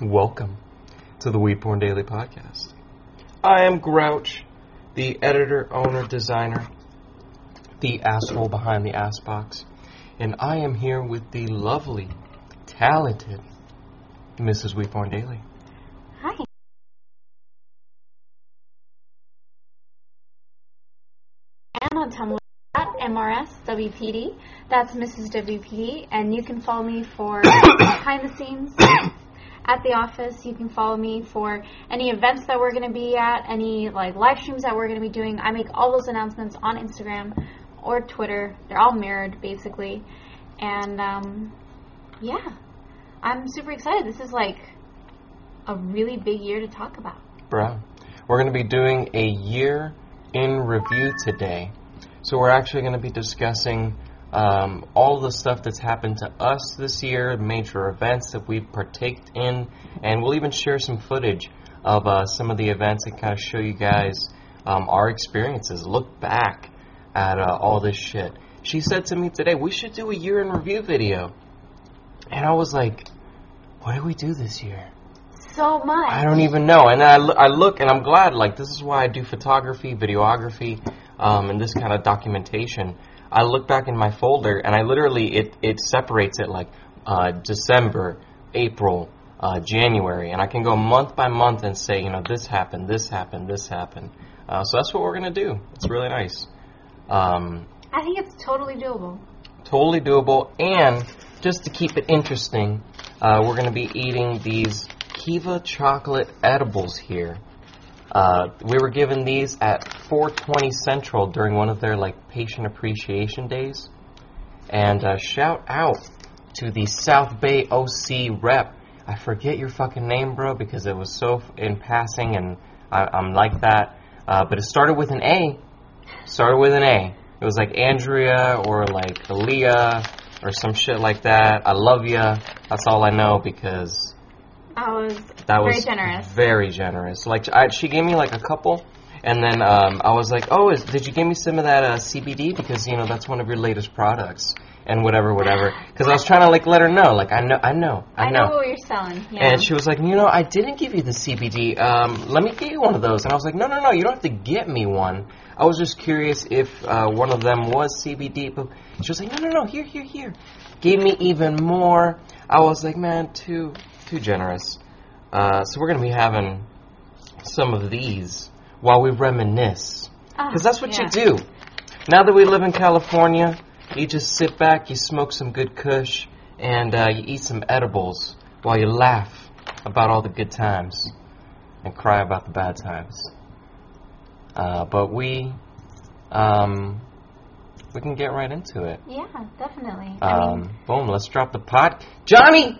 Welcome to the Weedporn Daily Podcast. I am Grouch, the editor, owner, designer, the asshole behind the ass box, and I am here with the lovely, talented Mrs. Weedporn Daily. Hi. And on Tumblr at MRSWPD. That's Mrs. WPD. And you can follow me for behind the scenes at the office. You can follow me for any events that we're going to be at, any like live streams that we're going to be doing. I make all those announcements on Instagram or Twitter. They're all mirrored basically. And um, yeah, I'm super excited. This is like a really big year to talk about. Bro, we're going to be doing a year in review today. So we're actually going to be discussing um, all the stuff that's happened to us this year, major events that we've partaked in, and we'll even share some footage of uh, some of the events and kind of show you guys um, our experiences. Look back at uh, all this shit. She said to me today, we should do a year in review video. And I was like, what did we do this year? So much. I don't even know. And I, lo- I look and I'm glad, like, this is why I do photography, videography, um, and this kind of documentation. I look back in my folder and I literally, it, it separates it like uh, December, April, uh, January. And I can go month by month and say, you know, this happened, this happened, this happened. Uh, so that's what we're going to do. It's really nice. Um, I think it's totally doable. totally doable. And just to keep it interesting, uh, we're going to be eating these Kiva chocolate edibles here. Uh, we were given these at 420 Central during one of their like patient appreciation days. And uh, shout out to the South Bay OC rep. I forget your fucking name, bro, because it was so f- in passing, and I, I'm like that. Uh, but it started with an A. Started with an A. It was like Andrea or like Aaliyah or some shit like that. I love ya. That's all I know because I was that very was generous. Very generous. Like I, she gave me like a couple, and then um, I was like, "Oh, is, did you give me some of that uh, CBD because you know that's one of your latest products and whatever, whatever." Because I was trying to like let her know, like I know, I know, I, I know what you're selling. Yeah. And she was like, you know, I didn't give you the CBD. Um, let me get you one of those. And I was like, no, no, no, you don't have to get me one. I was just curious if uh, one of them was CBD. But she was like, no, no, no, here, here, here. Gave me even more. I was like, man, too, too generous. Uh, so we're gonna be having some of these while we reminisce, Ah, because that's what yeah. you do. Now that we live in California, you just sit back, you smoke some good kush, and uh, you eat some edibles while you laugh about all the good times and cry about the bad times. Uh, but we, um, we can get right into it. Yeah, definitely. I Um, mean, boom, let's drop the pot. Johnny!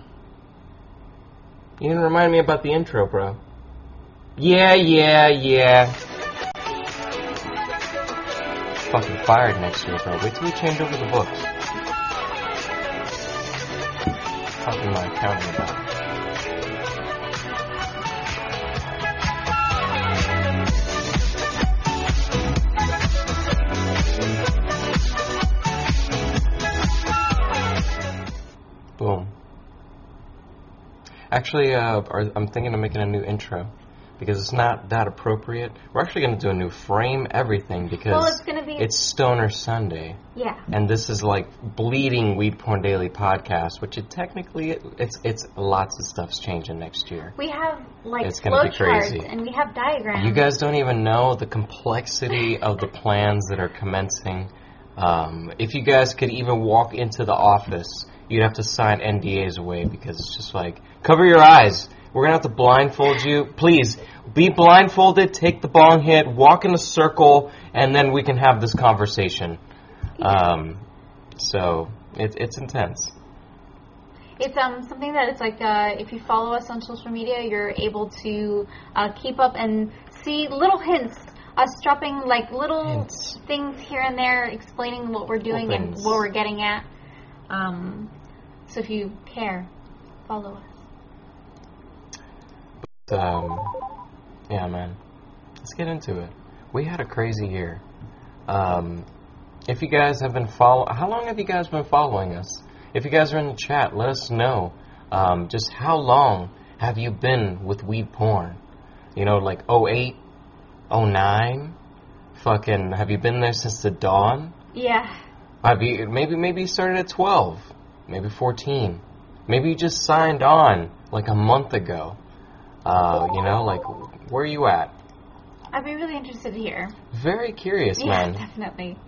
You didn't remind me about the intro, bro. Yeah, yeah, yeah. Fucking fired next year, bro. Wait till we change over the books. Talking my accounting about. Actually, uh, I'm thinking of making a new intro because it's not that appropriate. We're actually going to do a new frame, everything because well, it's gonna be. it's Stoner Sunday, yeah. and this is like bleeding Weed Porn Daily podcast, which it technically it's it's lots of stuff's changing next year. We have like It's gonna be crazy. and we have diagrams. You guys don't even know the complexity of the plans that are commencing. Um, if you guys could even walk into the office, you'd have to sign NDAs away because it's just like cover your eyes. We're gonna have to blindfold you. Please be blindfolded. Take the bong hit. Walk in a circle, and then we can have this conversation. Um, so it, it's intense. It's um something that it's like uh, if you follow us on social media, you're able to uh, keep up and see little hints. Us dropping like little Hints. things here and there, explaining what we're doing Little and what we're getting at. Um, so if you care, follow us. um, yeah, man. Let's get into it. We had a crazy year. Um, if you guys have been follow, how long have you guys been following us? If you guys are in the chat, let us know um, just how long have you been with weed porn? You know, like 08, 09? Fucking, have you been there since the dawn? Yeah. Have you, maybe, maybe you started at 12, maybe 14. Maybe you just signed on like a month ago. Uh, you know, like, where are you at? I'd be really interested to hear. Very curious, Yeah, man. definitely.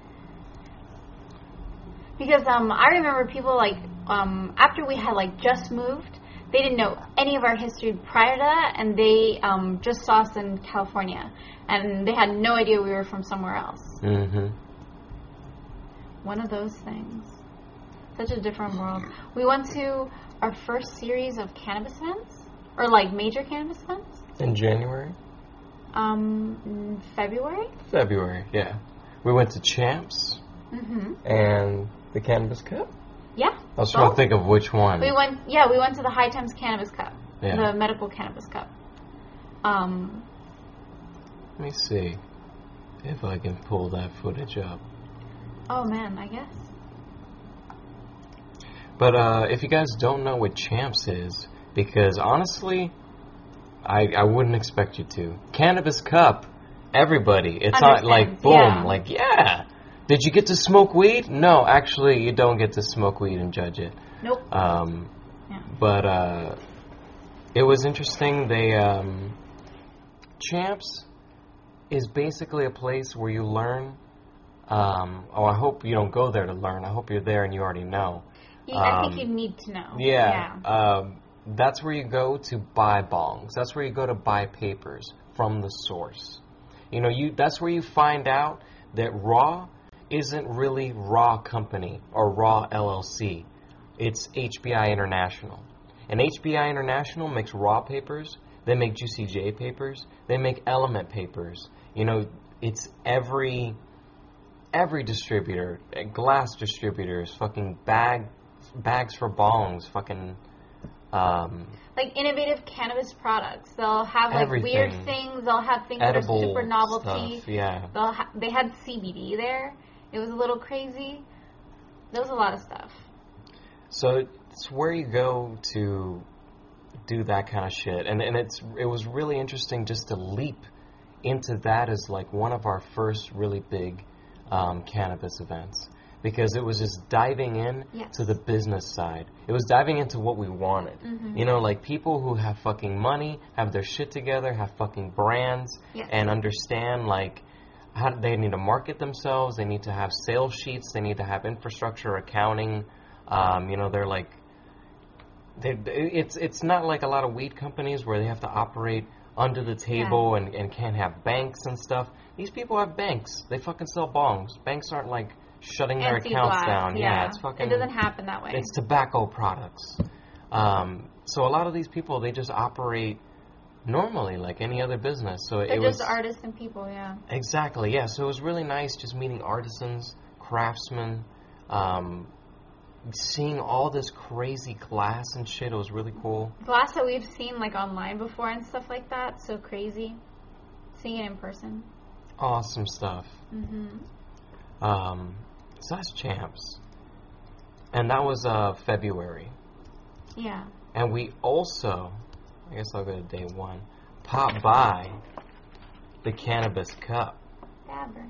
Because um, I remember people like um, after we had like just moved, they didn't know any of our history prior to that, and they um, just saw us in California, and they had no idea we were from somewhere else. Mm-hmm. One of those things. Such a different world. We went to our first series of cannabis events, or like major cannabis events, In January? um, February. February, yeah. We went to Champs hmm and the Cannabis Cup. Yeah. I was trying to think of which one. We went, yeah, we went to the High Times Cannabis Cup, Yeah. the medical cannabis cup. Um, Let me see if I can pull that footage up. oh man, I guess. But uh, if you guys don't know what Champs is, because honestly, I I wouldn't expect you to. Cannabis Cup, everybody. It's not like boom, yeah. like yeah. Did you get to smoke weed? No, actually, you don't get to smoke weed and judge it. Nope. Um, Yeah. But uh, it was interesting. They um, Champs is basically a place where you learn. Um, oh, I hope you don't go there to learn. I hope you're there and you already know. You, I think Um, you need to know. Yeah. Um, that's where you go to buy bongs. That's where you go to buy papers from the source. You know, you that's where you find out that Raw isn't really Raw Company or Raw LLC. It's HBI International. And HBI International makes Raw papers. They make Juicy J papers. They make Element papers. You know, it's every every distributor, glass distributors, fucking bag bags for bongs, fucking um, Like innovative cannabis products. They'll have like weird things. They'll have things edible that are super novelty. stuff. Yeah, They'll ha- they had CBD there. It was a little crazy. There was a lot of stuff. so it's where you go to do that kind of shit, and and it's it was really interesting just to leap into that as like one of our first really big um, cannabis events because it was just diving in Yes. to the business side. It was diving into what we wanted. Mhm. You know, like people who have fucking money, have their shit together, have fucking brands, Yes. and understand like how they need to market themselves. They need to have sales sheets. They need to have infrastructure, accounting. Um, you know, they're like, they, it's it's not like a lot of weed companies where they have to operate under the table and, and can't have banks and stuff. These people have banks. They fucking sell bongs. Banks aren't like shutting their accounts down. Yeah, it's fucking. It doesn't happen that way. It's tobacco products. Um, so a lot of these people, they just operate normally like any other business. So They're it just was artists and people. Yeah. exactly yeah. So it was really nice just meeting artisans, craftsmen, um, seeing all this crazy glass and shit. It was really cool. Glass that we've seen like online before and stuff like that. So crazy. Seeing it in person. Awesome stuff. Mm-hmm. Um, so that's champs, and that was uh, February. Yeah. And we also, I guess I'll go to day one, pop by the Cannabis Cup. Dabber.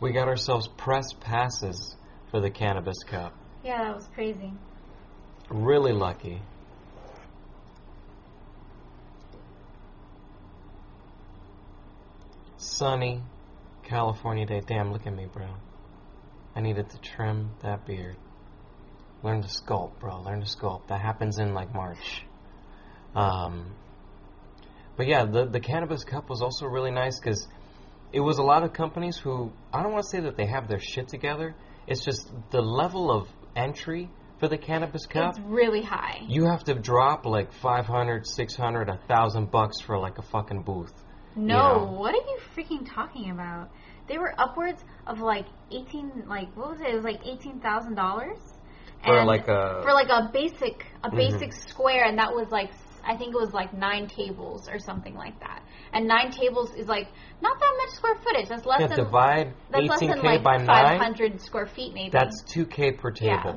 We got ourselves press passes for the Cannabis Cup. Yeah, that was crazy. Really lucky. Sunny California day. Damn, look at me, bro. I needed to trim that beard. Learn to sculpt, bro. Learn to sculpt. That happens in like March. Um, but yeah, the the Cannabis Cup was also really nice because it was a lot of companies who I don't want to say that they have their shit together. It's just the level of entry for the Cannabis Cup. It's really high. You have to drop like 500, 600, 1000 bucks for like a fucking booth. No, what are you freaking talking about? They were upwards of like eighteen, like what was it? It was like eighteen thousand dollars For like a- for like a basic a Mhm. basic square, and that was like I think it was like nine tables or something like that. And nine tables is like not that much square footage. That's less Yeah, than divide that's less 18k than like by five 9. hundred square feet maybe. That's 2k per table. Yeah.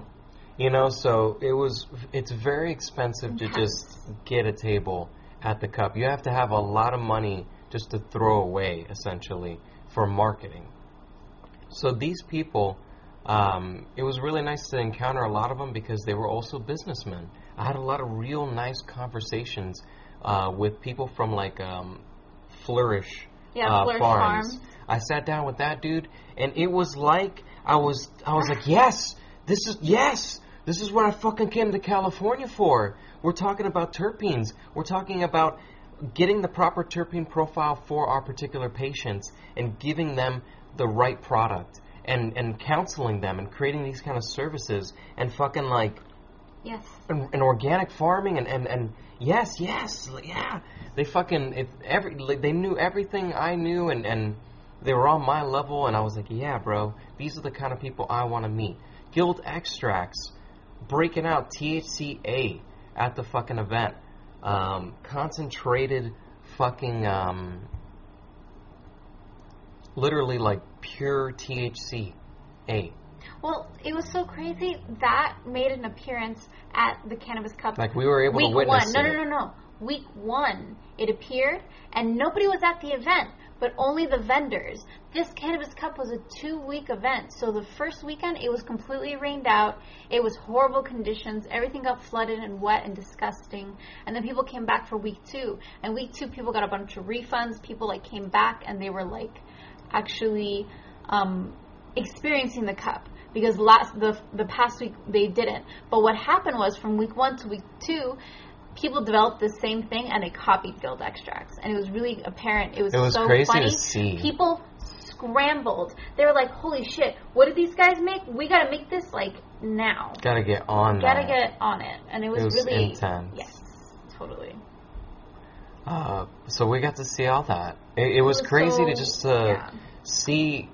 You know, so it was. It's very expensive to just get a table at the cup. You have to have a lot of money just to throw away, essentially, for marketing. So these people, um, it was really nice to encounter a lot of them because they were also businessmen. I had a lot of real nice conversations uh, with people from like um, Flourish, Yeah, uh, Flourish farms. Farms. I sat down with that dude, and it was like I was. I was like, yes, this is yes, this is what I fucking came to California for. We're talking about terpenes. We're talking about getting the proper terpene profile for our particular patients and giving them the right product and and counseling them and creating these kind of services and fucking like Yes. and, and organic farming and, and, and yes yes yeah. They fucking it, every like, they knew everything I knew and, and they were on my level and I was like yeah bro these are the kind of people I want to meet. Guild extracts breaking out THCA at the fucking event um, concentrated fucking um, literally like pure THC A Well, it was so crazy that made an appearance at the Cannabis Cup. like we were able week to witness one. No, no, no, no. Week one, it appeared, and nobody was at the event, but only the vendors. This Cannabis Cup was a two-week event, so the first weekend it was completely rained out. It was horrible conditions. Everything got flooded and wet and disgusting. And then people came back for week two, and week two people got a bunch of refunds. People like came back and they were like actually um, experiencing the cup because last the the past week they didn't. But what happened was from week one to week two, people developed the same thing and they copied Guild extracts, and it was really apparent. It was, It was so crazy to funny. see. People scrambled. They were like, "Holy shit! What did these guys make? We gotta make this like now. Gotta get on Gotta that. get on it." And it was, It was really intense. Yes, totally. Uh, so we got to see all that. It, it was, was crazy so- to just uh, yeah. see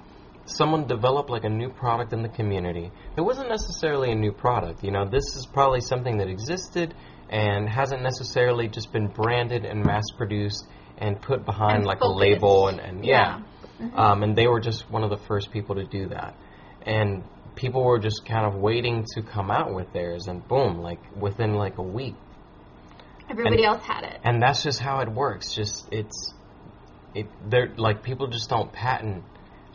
someone develop like a new product in the community. It wasn't necessarily a new product. You know, this is probably something that existed and hasn't necessarily just been branded and mass produced and put behind And like focused. a label and, and yeah. Mhm. Um, and they were just one of the first people to do that. And people were just kind of waiting to come out with theirs and boom, like within like a week Everybody and- else had it. and that's just how it works. Just it's it they're like people just don't patent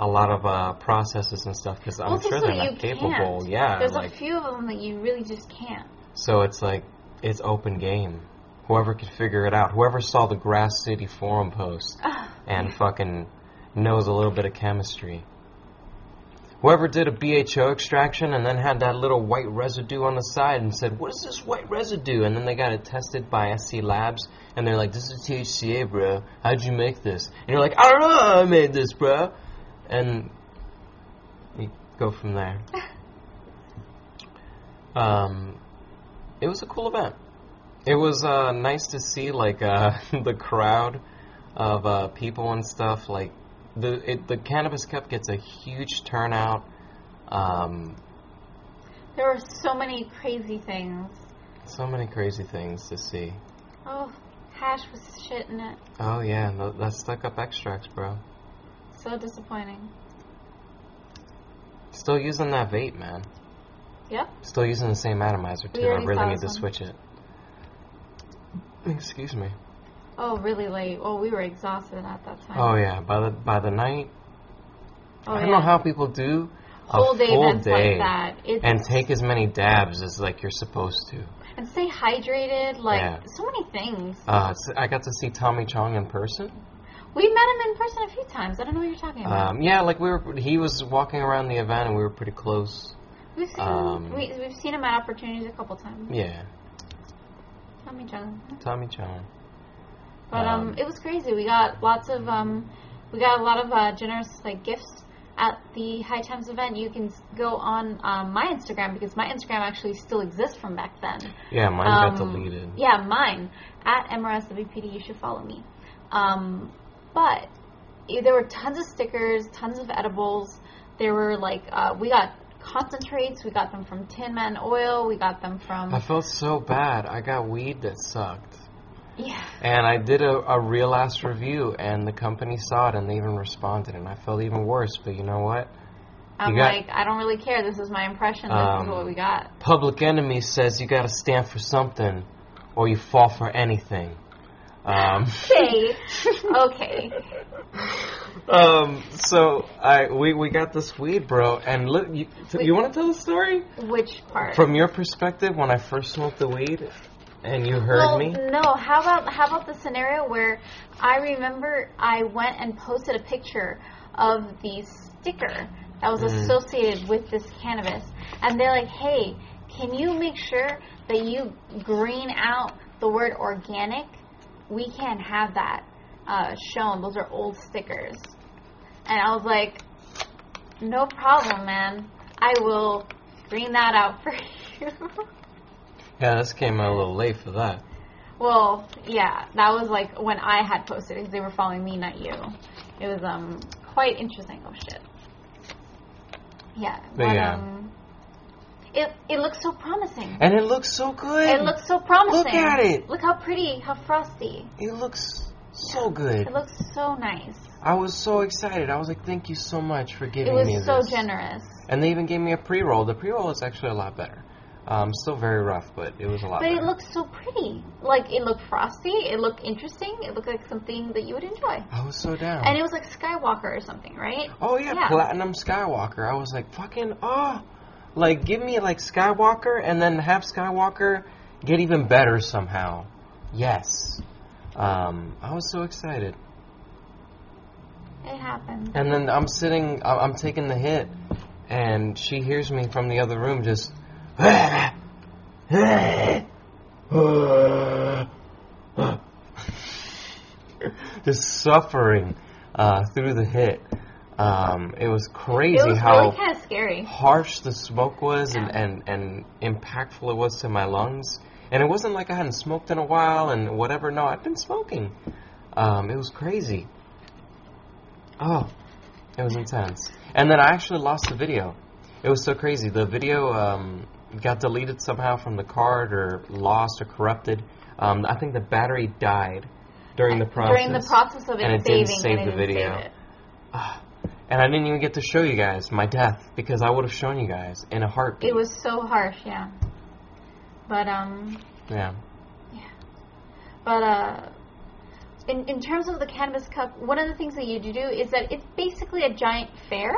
a lot of uh, processes and stuff because I'm sure they're not capable. can't. Yeah, There's like a few of them that you really just can't. so it's like it's open game. Whoever could figure it out, whoever saw the Grass City forum post and fucking knows a little bit of chemistry. Whoever did a BHO extraction and then had that little white residue on the side and said, "What is this white residue?" and then they got it tested by SC Labs and they're like, "This is THCA, bro. How'd you make this?" And you're like, "I don't know how I made this, bro." And you go from there. Um, it was a cool event. It was uh, nice to see like uh, the crowd of uh, people and stuff. Like the it, the cannabis cup gets a huge turnout. Um, There were so many crazy things. so many crazy things to see. Oh, hash was shit in it. Oh yeah, no, that's stuck up extracts, bro. So disappointing. Still using that vape, man. Yep. Still using the same atomizer too. I really need to switch it. Excuse me. Oh, really late. Well, we were exhausted at that time. Oh yeah, by the by the night, Oh, I don't yeah. know how people do a Whole day full events day like that. It's, and take as many dabs as like you're supposed to. and stay hydrated. Like Yeah. so many things. Uh, s- I got to see Tommy Chong in person. We met him in person a few times. I don't know what you're talking about. Um, yeah, like we were. He was walking around the event, and we were pretty close. We've seen um, we, we've seen him at opportunities a couple times. Yeah, Tommy John. Tommy Chong. But um, Um, it was crazy. We got lots of um, we got a lot of uh, generous like gifts at the High Times event. You can go on um, my Instagram because my Instagram actually still exists from back then. Yeah, mine got Um, deleted. Yeah, mine at MRSWPD. You should follow me. Um, but eh, there were tons of stickers, tons of edibles. There were like uh, we got concentrates. We got them from Tin Man Oil. We got them from I felt so bad. I got weed that sucked. yeah. And I did a, a real ass review, and the company saw it, and they even responded, and I felt even worse. But you know what? I'm got- like, I don't really care. This is my impression. This Um, is what we got. Public Enemy says you gotta stand for something, or you fall for anything. Um, Okay. okay. um, so I we we got this weed, bro, and look, you, you want to tell the story Which part? from your perspective when I first smoked the weed, and you heard well, me. no. How about how about the scenario where I remember I went and posted a picture of the sticker that was Mm. associated with this cannabis, and they're like, "Hey, can you make sure that you green out the word organic? We can't have that uh, shown. Those are old stickers." And I was like, "No problem, man. I will green that out for you." Yeah, this came out a little late for that. Well, yeah, that was like when I had posted because they were following me, not you. It was um quite interesting. Oh shit. Yeah, But but, yeah. um, it it looks so promising. And it looks so good. It looks so promising. Look at it. Look how pretty, how frosty. It looks so good. It looks so nice. I was so excited. I was like, "Thank you so much for giving me this. It was so this." generous. And they even gave me a pre-roll. The pre-roll is actually a lot better. Um, still very rough, but it was a lot But better. it looked so pretty. Like it looked frosty. It looked interesting. It looked like something that you would enjoy. I was so down. And it was like Skywalker or something, right? oh yeah, yeah. Platinum Skywalker. I was like, fucking oh, like give me like Skywalker, and then have Skywalker get even better somehow. Yes. Um, I was so excited. It happened. And then I'm sitting, I- I'm taking the hit, and she hears me from the other room just. just suffering uh, through the hit. Um, it was crazy It was how really kind of scary. harsh the smoke was and, Yeah. and, and impactful it was to my lungs. And it wasn't like I hadn't smoked in a while and whatever. No, I'd been smoking. Um, it was crazy. Oh, it was intense. And then I actually lost the video. It was so crazy. The video um, got deleted somehow from the card or lost or corrupted. Um, I think the battery died during the process. During the process of it and it saving, didn't save and it the video. Save it. And I didn't even get to show you guys my death because I would have shown you guys in a heartbeat. It was so harsh, yeah. But um, yeah. Yeah. But uh, in in terms of the cannabis cup, one of the things that you do is that it's basically a giant fair.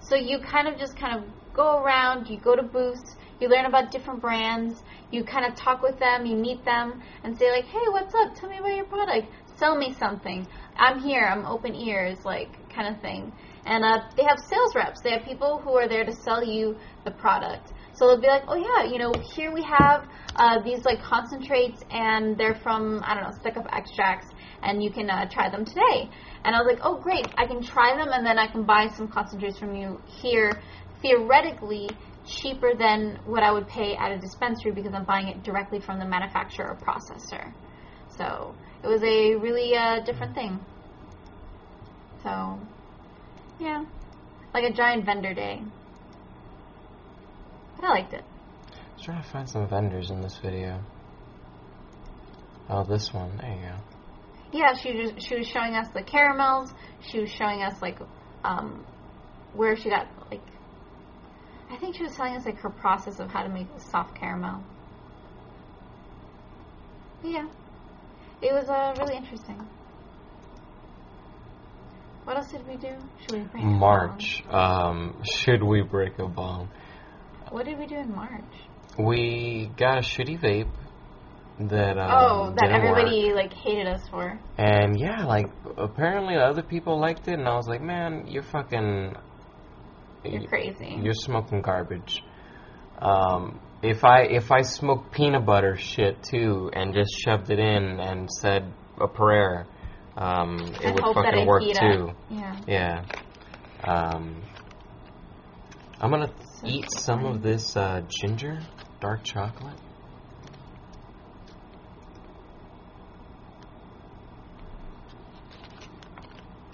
So you kind of just kind of go around, you go to booths, you learn about different brands, you kind of talk with them, you meet them, and say like, hey, what's up? Tell me about your product. Sell me something. I'm here. I'm open ears, like kind of thing. And uh, they have sales reps. They have people who are there to sell you the product. So they'll be like, oh yeah, you know, here we have uh, these like concentrates, and they're from I don't know, stick up extracts, and you can uh, try them today. And I was like, oh great, I can try them, and then I can buy some concentrates from you here, theoretically cheaper than what I would pay at a dispensary because I'm buying it directly from the manufacturer or processor. So it was a really uh, different thing. So yeah, like a giant vendor day. But I liked it. I was trying to find some vendors in this video. Oh, this one. There you go. Yeah, she was she was showing us the caramels. She was showing us like um, where she got like. I think she was telling us like her process of how to make soft caramel. But yeah, it was uh, really interesting. What else did we do? Should we along? March. Um, should we break a bong? What did we do in March? We got a shitty vape that um, oh, that everybody work. like hated us for. And yeah, like apparently other people liked it, and I was like, man, you're fucking. You're crazy. You're smoking garbage. Um, if I if I smoked peanut butter shit too and just shoved it in and said a prayer, um, it And would fucking I work too. up. Yeah. Yeah. Um, I'm gonna So eat some of this uh, ginger dark chocolate.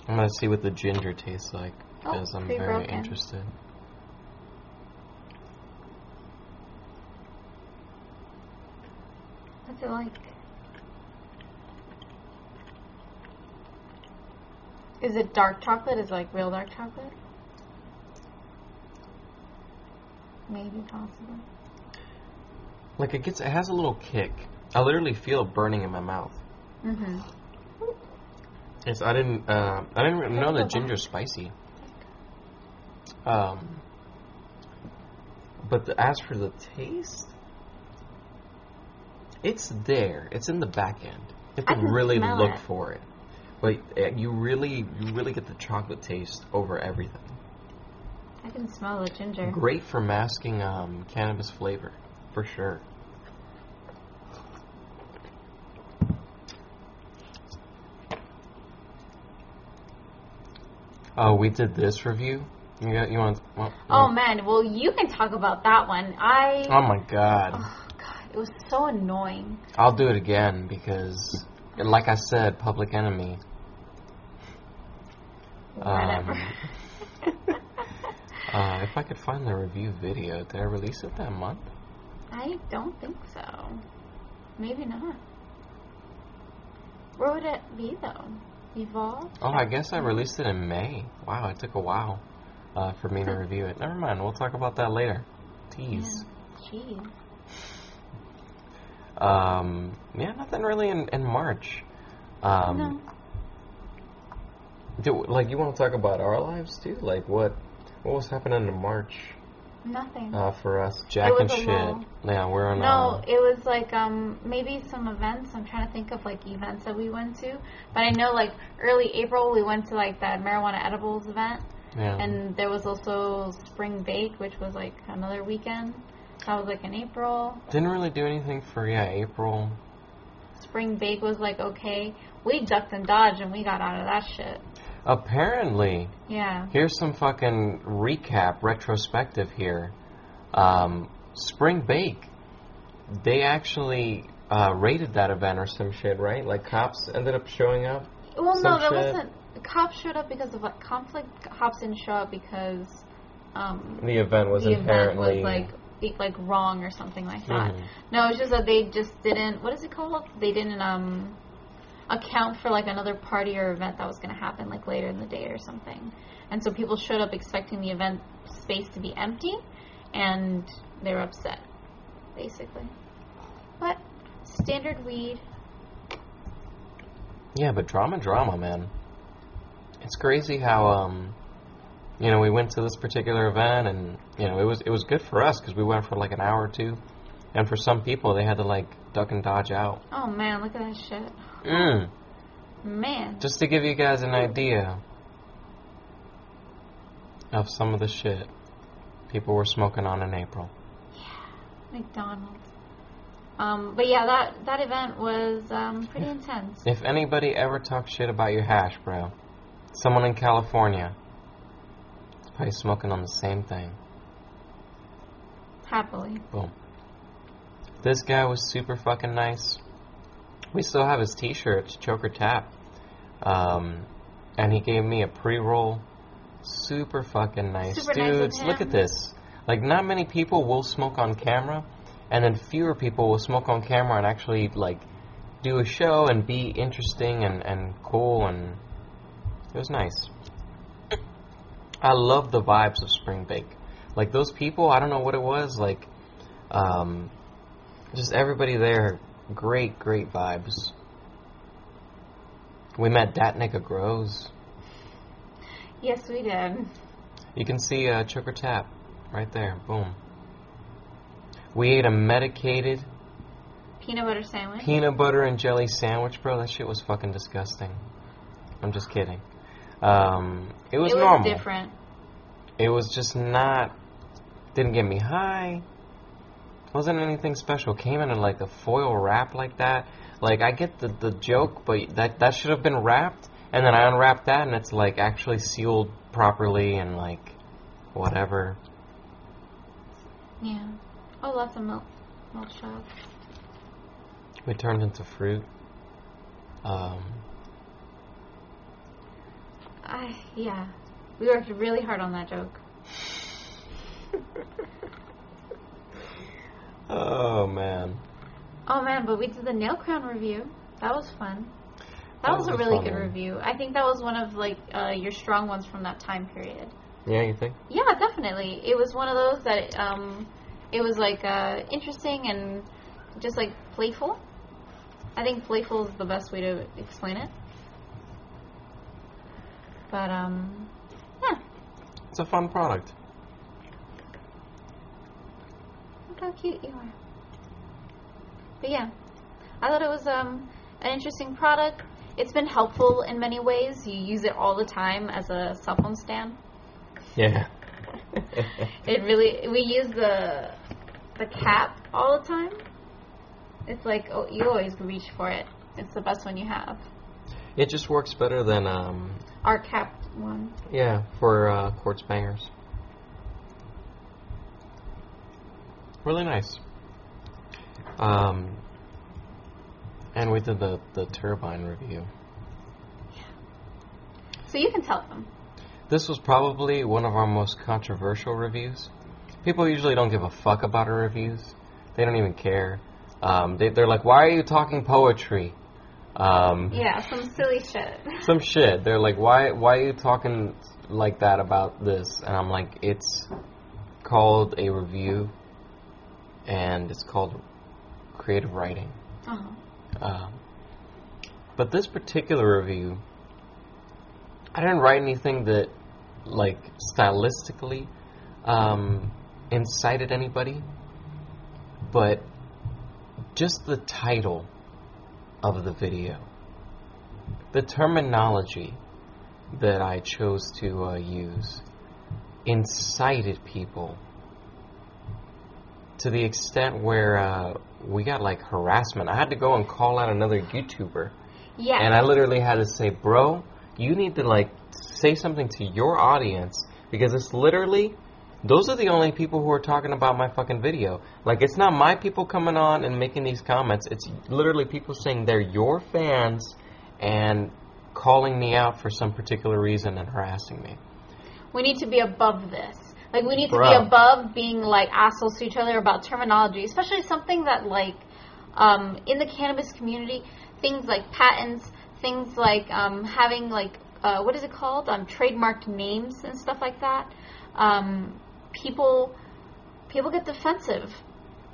I'm gonna see what the ginger tastes like Oh, because I'm very broken. interested. What's it like? Is it dark chocolate? Is it like real dark chocolate? maybe possible. Like it gets, it has a little kick. I literally feel it burning in my mouth. Mm-hmm. Yes, I didn't. Uh, I didn't really know that ginger's spicy. Um, but the, as for the taste, it's there. It's in the back end. If you I have to can really smell look it. for it. But uh, you really, you really get the chocolate taste over everything. I can smell the ginger. Great for masking um, cannabis flavor, for sure. Oh, we did this review. You got, you want? Well, Oh man, well you can talk about that one. I oh my god! oh god, it was so annoying. I'll do it again because, like I said, Public Enemy. Whatever. Um, Uh, if I could find the review video, did I release it that month? I don't think so. Maybe not. Where would it be though? Evolve? Oh, I guess I released it in May. Wow, it took a while uh, for me to review it. Never mind, we'll talk about that later. Tease. Jeez. Um, yeah, nothing really in, in March. Um, no. Do, like, you want to talk about our lives too? Like, what what was happening in March Nothing. uh, for us? Jack and shit. lull. Yeah, we're on. no, it was like um maybe some events. I'm trying to think of like events that we went to. But I know like early April we went to like that marijuana edibles event. yeah. And there was also Spring Bake, which was like another weekend. That was like in April. Didn't really do anything for yeah April. Spring Bake was like okay. We ducked and dodged and we got out of that shit. Apparently, Yeah. here's some fucking recap retrospective here. Um, Spring Bake, they actually uh, raided that event or some shit, right? Like cops ended up showing up. Well, no, there shit. wasn't. Cops showed up because of what conflict. Cops didn't show up because um, The event was the event inherently was like like wrong or something like that. Mhm. No, it's just that they just didn't. What is it called? They didn't um account for like another party or event that was going to happen like later in the day or something. And so people showed up expecting the event space to be empty, and they were upset, basically. But standard weed. Yeah, but drama, drama, man. It's crazy how um, you know, we went to this particular event, and you know, it was it was good for us because we went for like an hour or two, and for some people, they had to like duck and dodge out. Oh man, look at that shit. Mm. Man. Just to give you guys an idea of some of the shit people were smoking on in April. Yeah, McDonald's. Um, but yeah, that that event was um, pretty intense. If anybody ever talks shit about your hash, bro, someone in California is probably smoking on the same thing. Happily. Boom. This guy was super fucking nice. We still have his t-shirts, Choker Tap. Um, and he gave me a pre-roll. Super fucking nice. Super nice Dudes, look at this. Like, not many people will smoke on camera, and then fewer people will smoke on camera and actually, like, do a show and be interesting and, and cool, and it was nice. I love the vibes of Spring Bake. Like, those people, I don't know what it was, like, um, just everybody there, great, great vibes. We met Dat Nigga Grows. Yes, we did. You can see uh, Choker Tap right there. Boom. We ate a medicated Peanut butter sandwich. peanut butter and jelly sandwich, bro. That shit was fucking disgusting. I'm just kidding. Um, it was it was normal. different. It was just not. Didn't get me high. Wasn't anything special. Came in like a foil wrap like that. Like I get the the joke, but that that should have been wrapped. And then I unwrapped that, and it's like actually sealed properly and like whatever. Yeah. Oh, lots of milk. Milk shots. We turned into fruit. Um, I yeah. We worked really hard on that joke. oh man. Oh man, but we did the nail crown review. That was fun. That, That was, was a really good one. review. I think that was one of like uh, your strong ones from that time period. Yeah, you think? Yeah, definitely. It was one of those that um, it was like uh, interesting and just like playful. I think playful is the best way to explain it. But um, yeah, It's a fun product. look how cute you are. But yeah, I thought it was um, an interesting product. It's been helpful in many ways. You use it all the time as a cell phone stand. Yeah. It really we use the the cap all the time. It's like oh, you always reach for it. It's the best one you have. it just works better than um, Our cap one. yeah for uh, quartz bangers. Really nice. Um, and we did the the turbine review. So you can tell them. This was probably one of our most controversial reviews. People usually don't give a fuck about our reviews. They don't even care. Um, they, they're like, "Why are you talking poetry?" Um, Yeah, some silly shit. some shit. They're like, "Why? Why are you talking like that about this?" And I'm like, "It's called a review, and it's called creative writing." Uh-huh. Um, but this particular review, I didn't write anything that, like, stylistically um, incited anybody, but just the title of the video, the terminology that I chose to uh, use, incited people to the extent where uh, we got like harassment. I had to go and call out another YouTuber, Yeah. and I literally had to say, "Bro, you need to like say something to your audience because it's literally." Those are the only people who are talking about my fucking video. Like, it's not my people coming on and making these comments. It's literally people saying they're your fans and calling me out for some particular reason and harassing me. we need to be above this. Like we need to be above being like assholes to each other about terminology, especially something that like um, in the cannabis community, things like patents, things like um, having like uh, what is it called, um, trademarked names and stuff like that. Um, people people get defensive,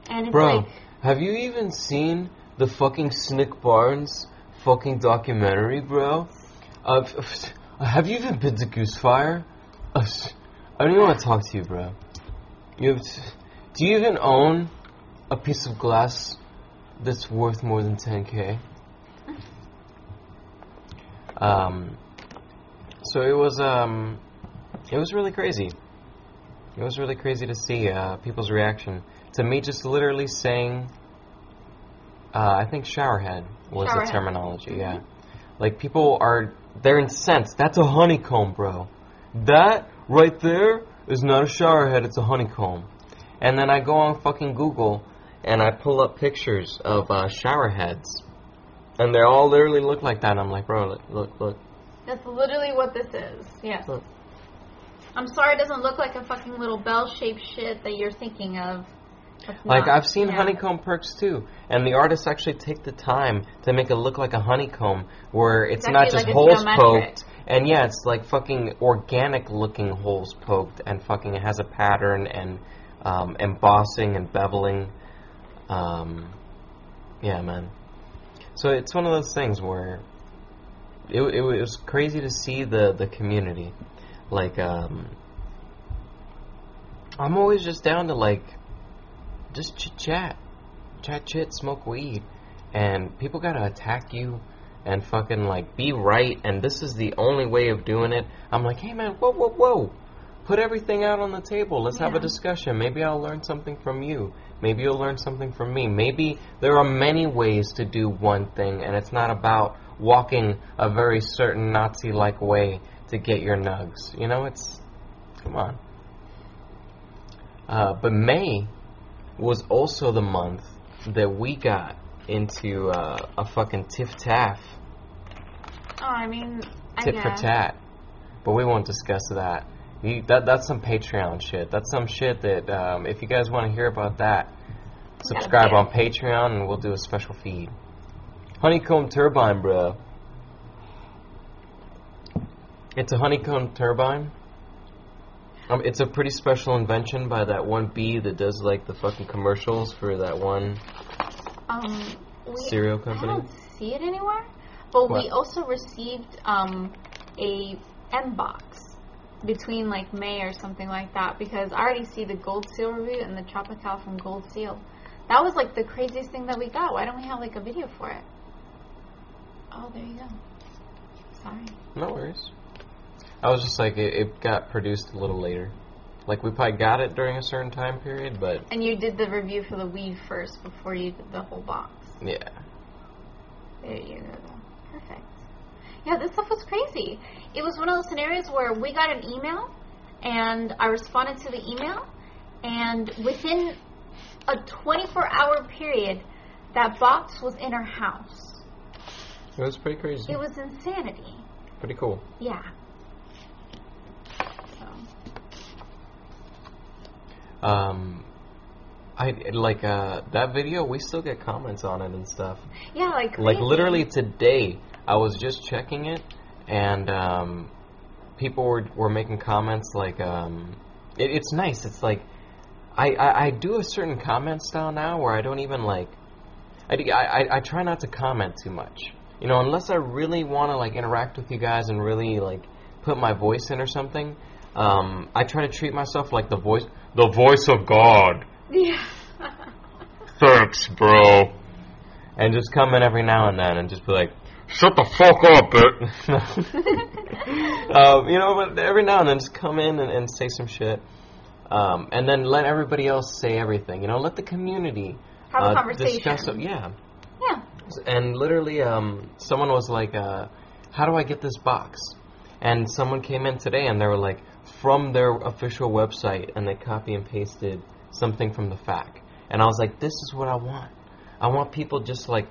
and it's Bro, like have you even seen the fucking Snick Barnes fucking documentary, bro? Uh, have you even been to Goosefire? Uh, I don't even want to talk to you, bro. You have t- do you even own a piece of glass that's worth more than 10k? Um, so it was um, it was really crazy. It was really crazy to see uh, people's reaction to me just literally saying. Uh, I think showerhead was Showerhead. the terminology. Yeah, like people are they're incensed. That's a honeycomb, bro. That right there is not a showerhead. It's a honeycomb. And then I go on fucking Google and I pull up pictures of uh, showerheads, and they all literally look like that. And I'm like, bro, look, look, look. that's literally what this is. Yes. Look. I'm sorry, it doesn't look like a fucking little bell-shaped shit that you're thinking of. Like not. I've seen Yeah. honeycomb perks too, and the artists actually take the time to make it look like a honeycomb, where it's, It's not just like holes poked, and yeah, it's like fucking organic looking holes poked, and fucking it has a pattern and um, embossing and beveling. Um, yeah, man. So it's one of those things where it, it was crazy to see the the community, like um, I'm always just down to like just chit chat, chat, chit, smoke weed, and people gotta attack you and fucking like be right, and this is the only way of doing it. I'm like, hey man, whoa, whoa, whoa, put everything out on the table. Let's have a discussion. Maybe I'll learn something from you. Maybe you'll learn something from me. Maybe there are many ways to do one thing, and it's not about walking a very certain Nazi-like way to get your nugs. You know, it's come on. Uh, but May was also the month that we got into uh, a fucking tiff taff, Oh, I mean, I tit for tat. But we won't discuss that. You, that that's some Patreon shit. That's some shit that um, if you guys want to hear about that, subscribe on Patreon and we'll do a special feed. Honeycomb turbine, bro. It's a honeycomb turbine Um, it's a pretty special invention by that one bee that does like the fucking commercials for that one Um, we, cereal I don't see it anywhere. But we also received um, a M box between like May or something like that because I already see the Gold Seal review and the Tropical from Gold Seal. That was like the craziest thing that we got. Why don't we have like a video for it? Oh, there you go. Sorry. No worries. I was just like, it, it got produced a little later. Like, we probably got it during a certain time period, but And you did the review for the weed first before you did the whole box. yeah. There you go. Perfect. Yeah, this stuff was crazy. It was one of those scenarios where we got an email and I responded to the email and within a 24 hour period that box was in our house. It was pretty crazy. It was insanity. Pretty cool. Yeah. So, Um, I like uh that video. We still get comments on it and stuff. yeah, like Like literally today, I was just checking it, and um, people were were making comments like, um, it, it's nice. It's like I, I I do a certain comment style now where I don't even like. I, I, I- I try not to comment too much. You know, unless I really want to like interact with you guys and really like put my voice in or something. Um, I try to treat myself like the voice, the voice of God. Yeah. Thanks, bro. And just come in every now and then and just be like, shut the fuck up, bit. um, you know, but every now and then just come in and, and say some shit. Um, and then let everybody else say everything. You know, let the community Have a uh, conversation. discuss it. Yeah. yeah. And literally, um, someone was like, uh, "How do I get this box?" And someone came in today, and they were like, from their official website, and they copy and pasted something from the FAQ. And I was like, "This is what I want. I want people just like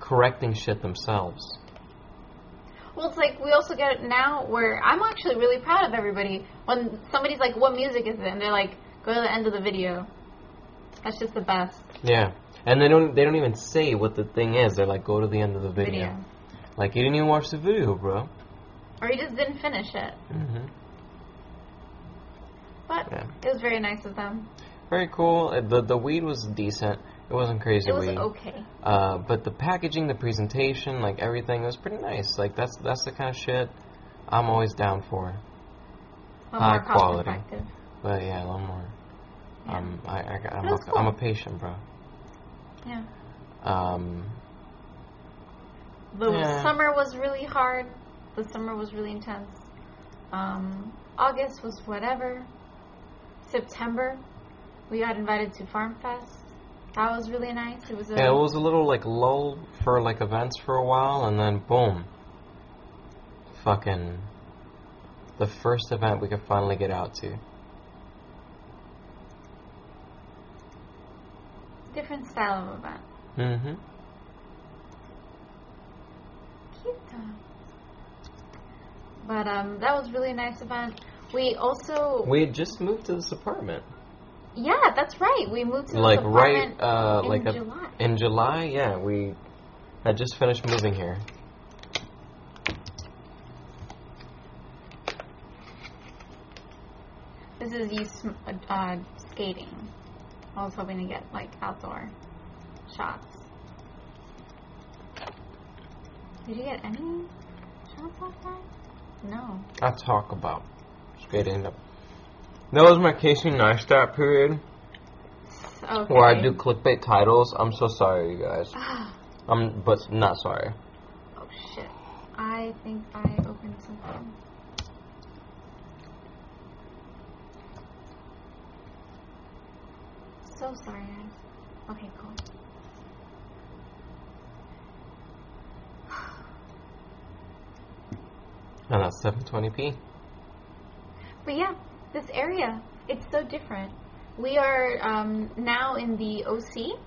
correcting shit themselves." Well, it's like we also get it now where I'm actually really proud of everybody when somebody's like, "What music is it?" and they're like, "Go to the end of the video." That's just the best Yeah. And they don't they don't even say what the thing is. They're like, "Go to the end of the video." video. Like you didn't even watch the video, bro. Or you just didn't finish it. hmm But Yeah. it was very nice of them. Very cool. Uh, The the weed was decent. It wasn't crazy It was weed. okay. Uh, but the packaging, the presentation, like everything was pretty nice. Like that's that's the kind of shit I'm always down for. High quality. But yeah, a little more. Yeah. Um, I, I I'm, a, I'm a patient, bro. Yeah. Um, The Yeah. summer was really hard. The summer was really intense. Um, August was whatever. September, we got invited to Farm Fest. That was really nice. It was a yeah, it was a little like lull for like events for a while, and then boom, fucking the first event we could finally get out to. different style of event. Mm-hmm. Cute. But um, that was really a nice event. We also, We had just moved to this apartment. yeah, that's right. We moved to this like right uh in like a, July. in July, yeah, we had just finished moving here. This is you sm- uh, skating. I was hoping to get like outdoor shots. Did you get any shots last time? No. I talk about skating. That was my Casey Neistat period Okay. where I do clickbait titles. I'm so sorry, you guys. Oh, I'm but not sorry. oh shit. I think I opened something. So sorry, guys. Okay, cool. And that's 720p. But yeah, this area, it's so different. We are um, now in the OC,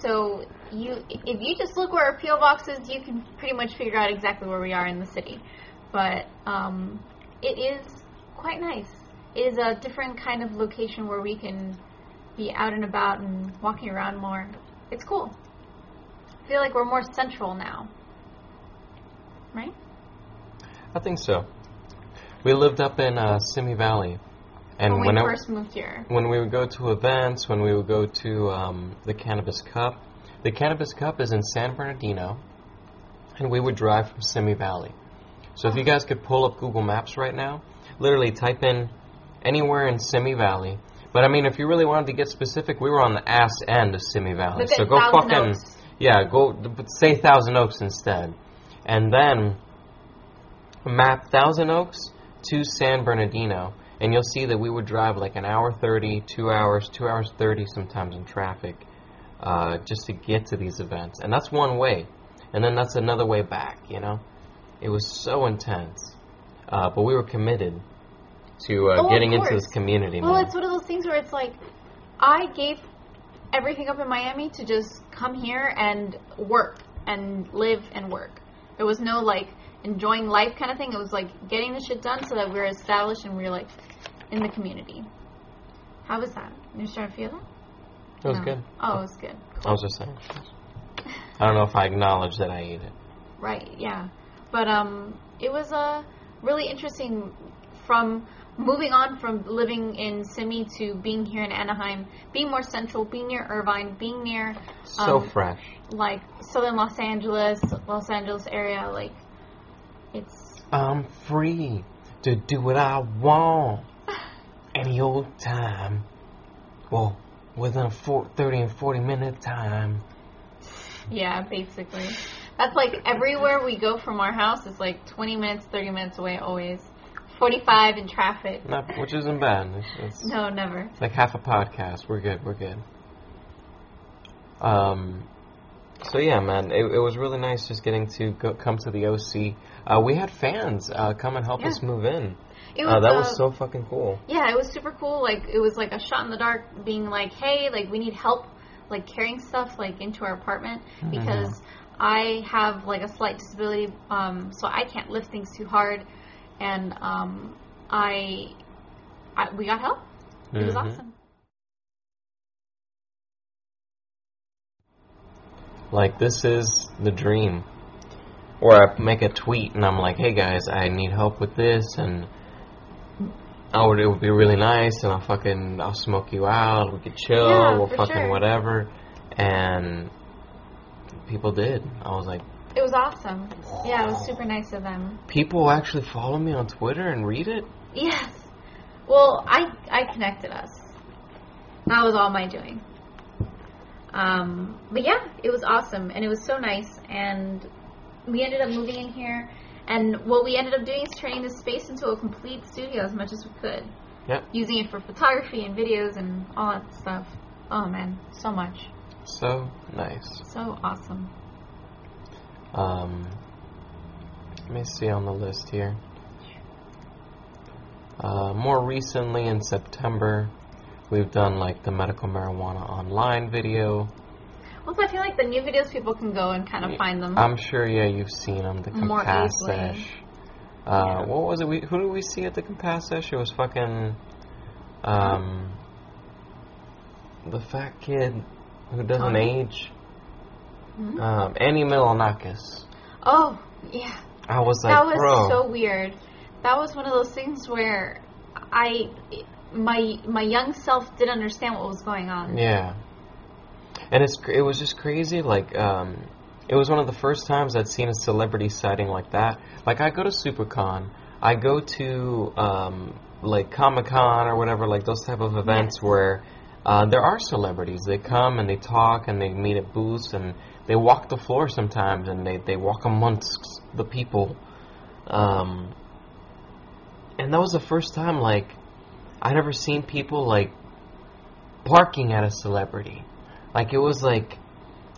so you, if you just look where our PO box is, you can pretty much figure out exactly where we are in the city. But um, it is quite nice. It is a different kind of location where we can be out and about and walking around more. It's cool. I feel like we're more central now, right? I think so. We lived up in uh, Simi Valley, And when we whenever, first moved here. when we would go to events, when we would go to um, the Cannabis Cup, the Cannabis Cup is in San Bernardino, and we would drive from Simi Valley. So if you guys could pull up Google Maps right now, literally type in anywhere in Simi Valley. But I mean, if you really wanted to get specific, we were on the ass end of Simi Valley. So go fucking Oaks. yeah, go but say Thousand Oaks instead, and then map Thousand Oaks to San Bernardino, and you'll see that we would drive like an hour thirty, two hours, two hours thirty sometimes in traffic, uh, just to get to these events, and that's one way, and then that's another way back. You know, it was so intense, uh, but we were committed to uh, Oh, getting into this community. Well, man. it's one of those things where it's like, I gave everything up in Miami to just come here and work and live and work. There was no like enjoying life kind of thing. It was like getting the shit done so that we are established and we are like in the community. How was that? You starting to feel that? it was No. good. Oh, it was good. I was just saying. I don't know if I acknowledge that I ate it. Right, yeah. But um it was uh, really interesting from moving on from living in Simi to being here in Anaheim, being more central, being near Irvine, being near So Um, fresh. like southern Los Angeles, Los Angeles area, like it's I'm free to do what I want any old time. Well, within a four, 30 and 40 minute time. yeah, basically. That's like everywhere we go from our house is like 20 minutes, 30 minutes away always. 45 in traffic. Not, which isn't bad. It's, it's No, never. like half a podcast. We're good. We're good. Um, so yeah, man, it, it was really nice just getting to go, come to the OC. Uh, we had fans uh, come and help Yeah. us move in. It Uh, that uh, was so fucking cool. Yeah, it was super cool. Like it was like a shot in the dark, being like, "Hey, like we need help, like carrying stuff like into our apartment because I have like a slight disability, um, so I can't lift things too hard, and um, I, I we got help. It was Mhm. awesome. Like this is the dream. Or I make a tweet and I'm like, "Hey guys, I need help with this," and I would it would be really nice, and I'll fucking I'll smoke you out. We could chill. Yeah, we'll fucking sure. whatever. And people did. I was like, It was awesome. Yeah, it was super nice of them. people actually follow me on Twitter and read it. Yes. Well, I I connected us. That was all my doing. Um, but yeah, it was awesome and it was so nice and we ended up moving in here and what we ended up doing is turning this space into a complete studio as much as we could. Yep. Using it for photography and videos and all that stuff. Oh man, so much. So nice. So awesome. Um, let me see on the list here. Uh, more recently, in September, we've done like the medical marijuana online video. Also, I feel like the new videos people can go and kind of find them. I'm sure, yeah, you've seen them. The More Compass easily. Sesh. Uh, What was it? We, who did we see at the Compass Sesh? It was fucking um, the fat kid who doesn't Tony? age. Mhm. Um, Andy Milonakis. Oh, yeah. I was like, that was bro. so weird. That was one of those things where I, my my young self didn't understand what was going on. Yeah, and it's it was just crazy. Like, um, it was one of the first times I'd seen a celebrity sighting like that. Like, I go to SuperCon, I go to um, like Comic Con or whatever, like those type of events where uh, there are celebrities. They come and they talk and they meet at booths and they walk the floor sometimes and they they walk amongst the people. Um, and that was the first time like I'd ever seen people like barking at a celebrity. Like it was like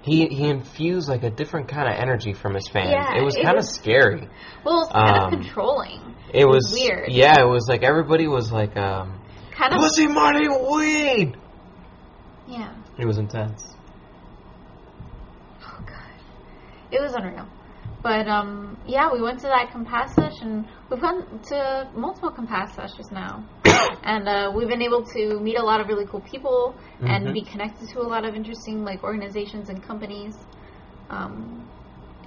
he he infused like a different kind of energy from his fans. Yeah, it was kind of scary. Well, it was kind Um, of controlling. It was weird. Yeah, it was like everybody was like um Kind of. pussy money weed. Yeah. It was intense. Oh god. It was unreal. But um, yeah, we went to that compass sesh, and we've gone to multiple compass sessions now, and uh, we've been able to meet a lot of really cool people and Mhm. be connected to a lot of interesting like organizations and companies. Um,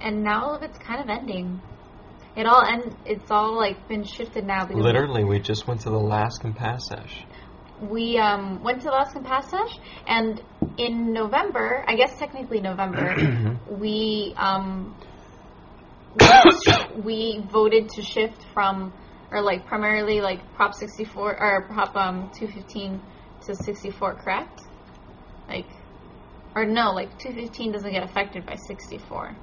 and now all of it's kind of ending. It all and it's all like been shifted now because Literally, we just went to the Alaskan Passage. we um, went to Alaskan Passage, and in November, I guess technically November, we um, we voted to shift from or like primarily like Prop 64 or Prop um 215 to 64, correct? Like, or no, like 215 doesn't get affected by 64.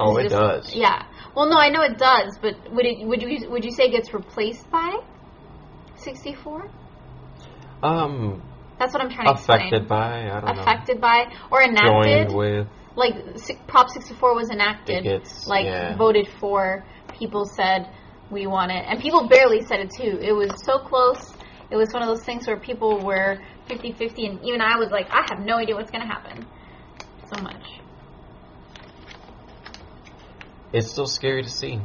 Oh, it just- does. Yeah. Well, no, I know it does, but would it would you would you say it gets replaced by 64? Um, That's what I'm trying to say. affected explain. by, I don't know. affected by or enacted. Joined with. Like prop 64 was enacted gets, like yeah. voted for people said we want it and people barely said it too it was so close it was one of those things where people were 50-50 and even i was like i have no idea what's going to happen so much It's still scary to see.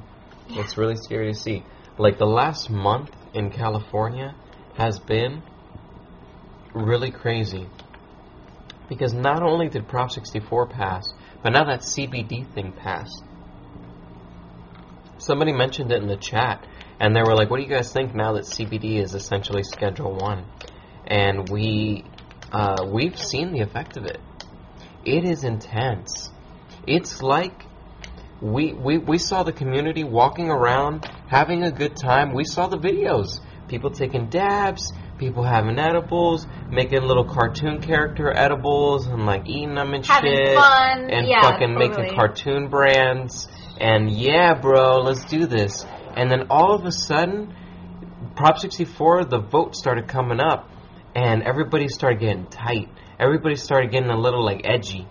It's really scary to see. Like the last month in California has been really crazy. Because not only did Prop 64 pass, but now that CBD thing passed. Somebody mentioned it in the chat, and they were like, "What do you guys think now that CBD is essentially Schedule One?" And we, uh, we've seen the effect of it. It is intense. It's like we, we we saw the community walking around having a good time. We saw the videos. People taking dabs, people having edibles, making little cartoon character edibles and like eating them and Having shit. fun, And yeah, fucking totally. making cartoon brands. And yeah, bro, let's do this. And then all of a sudden, Prop 64, the vote started coming up, and everybody started getting tight. Everybody started getting a little like edgy.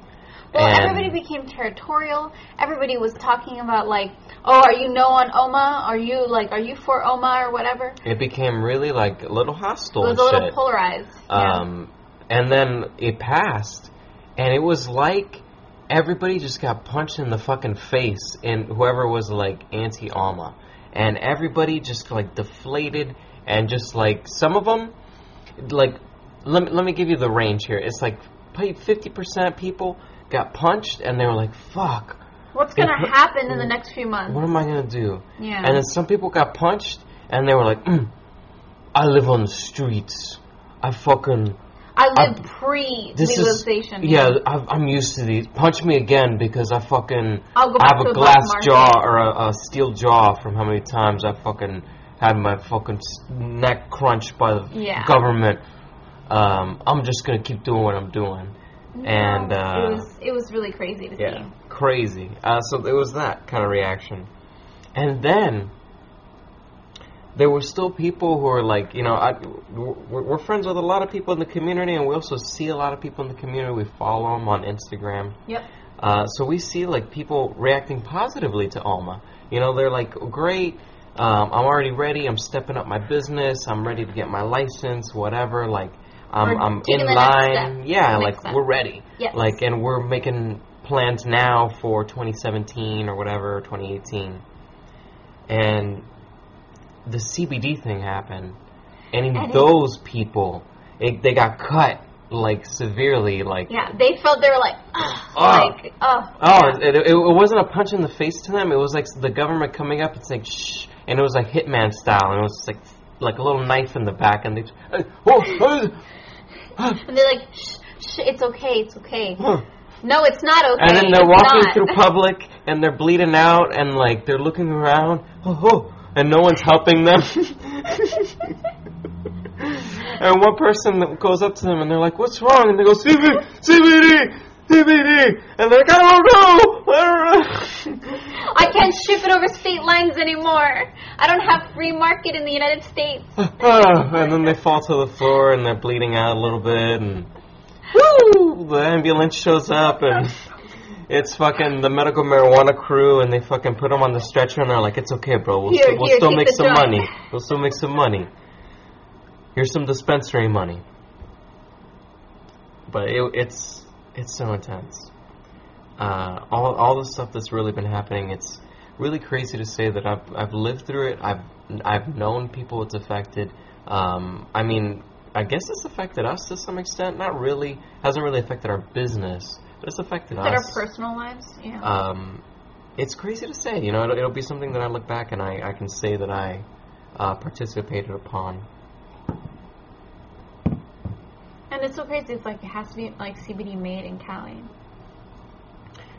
Well And- everybody became territorial everybody was talking about like oh are you no on AUMA are you like are you for AUMA or whatever It became really like a little hostile. it was a little shit. polarized yeah. Um, and then it passed, and it was like everybody just got punched in the fucking face, and whoever was like anti AUMA, and everybody just like deflated, and just like some of them, like let me, let me give you the range here. It's like fifty percent people got punched, and they were like, "Fuck, what's going to happen in the next few months what am I gonna do?" yeah And then some people got punched, and they were like, mm, "I live on the streets. I fucking." I I- lived pre legalization. yeah. I've, I'm used to these. Punch me again because I fucking I'll go I have to a glass jaw or a, a steel jaw from how many times I fucking had my fucking neck crunched by the Yeah. government. Um, I'm just gonna keep doing what I'm doing. No, and, uh, it was it was really crazy to Yeah, see. crazy. Uh, so it was that kind of reaction, and then there were still people who are like, you know, I, we're, we're friends with a lot of people in the community, and we also see a lot of people in the community. We follow them on Instagram. Yep. Uh, so we see like people reacting positively to AUMA. You know, they're like, great. Um, I'm already ready. I'm stepping up my business. I'm ready to get my license. Whatever. Like, Um, I'm, I'm um, in line. Yeah, like step. we're ready. Yes. Like, and we're making plans now for 2017 or whatever, 2018. And the CBD thing happened, and, And those people, it, they got cut like severely. Like, Yeah, they felt they were like, Oh. like, oh, Oh, yeah. it, it, it wasn't a punch in the face to them. It was like the government coming up and saying shh, and it was like Hitman style, and it was like like a little knife in the back, and they, hey, oh, hey, and they're like, shh, shh, it's okay, it's okay. huh. No, it's not okay. and then they're it's walking not. through public, and they're bleeding out, and like they're looking around, oh, oh, and no one's helping them. and one person goes up to them, and they're like, "What's wrong?" And they go, "CBD, CBD." CBD, and they're like, I don't know, I don't know. I can't ship it over state lines anymore. I don't have free market in the United States. Ah, and then they fall to the floor and they're bleeding out a little bit and woo, the ambulance shows up and it's fucking the medical marijuana crew and they fucking put them on the stretcher and they're like it's okay bro we'll, Here, still, we'll here, still make some joint." money we'll still make some money here's some dispensary money but it, it's it's so intense uh, all, all the stuff that's really been happening it's really crazy to say that I've, I've lived through it I've I've known people it's affected um, I mean I guess it's affected us to some extent not really hasn't really affected our business but it's affected That our personal lives, yeah. um, it's crazy to say. You know, it'll, it'll be something that I look back and I, I can say that I uh, participated upon. And it's so crazy. It's like it has to be like CBD made in Cali.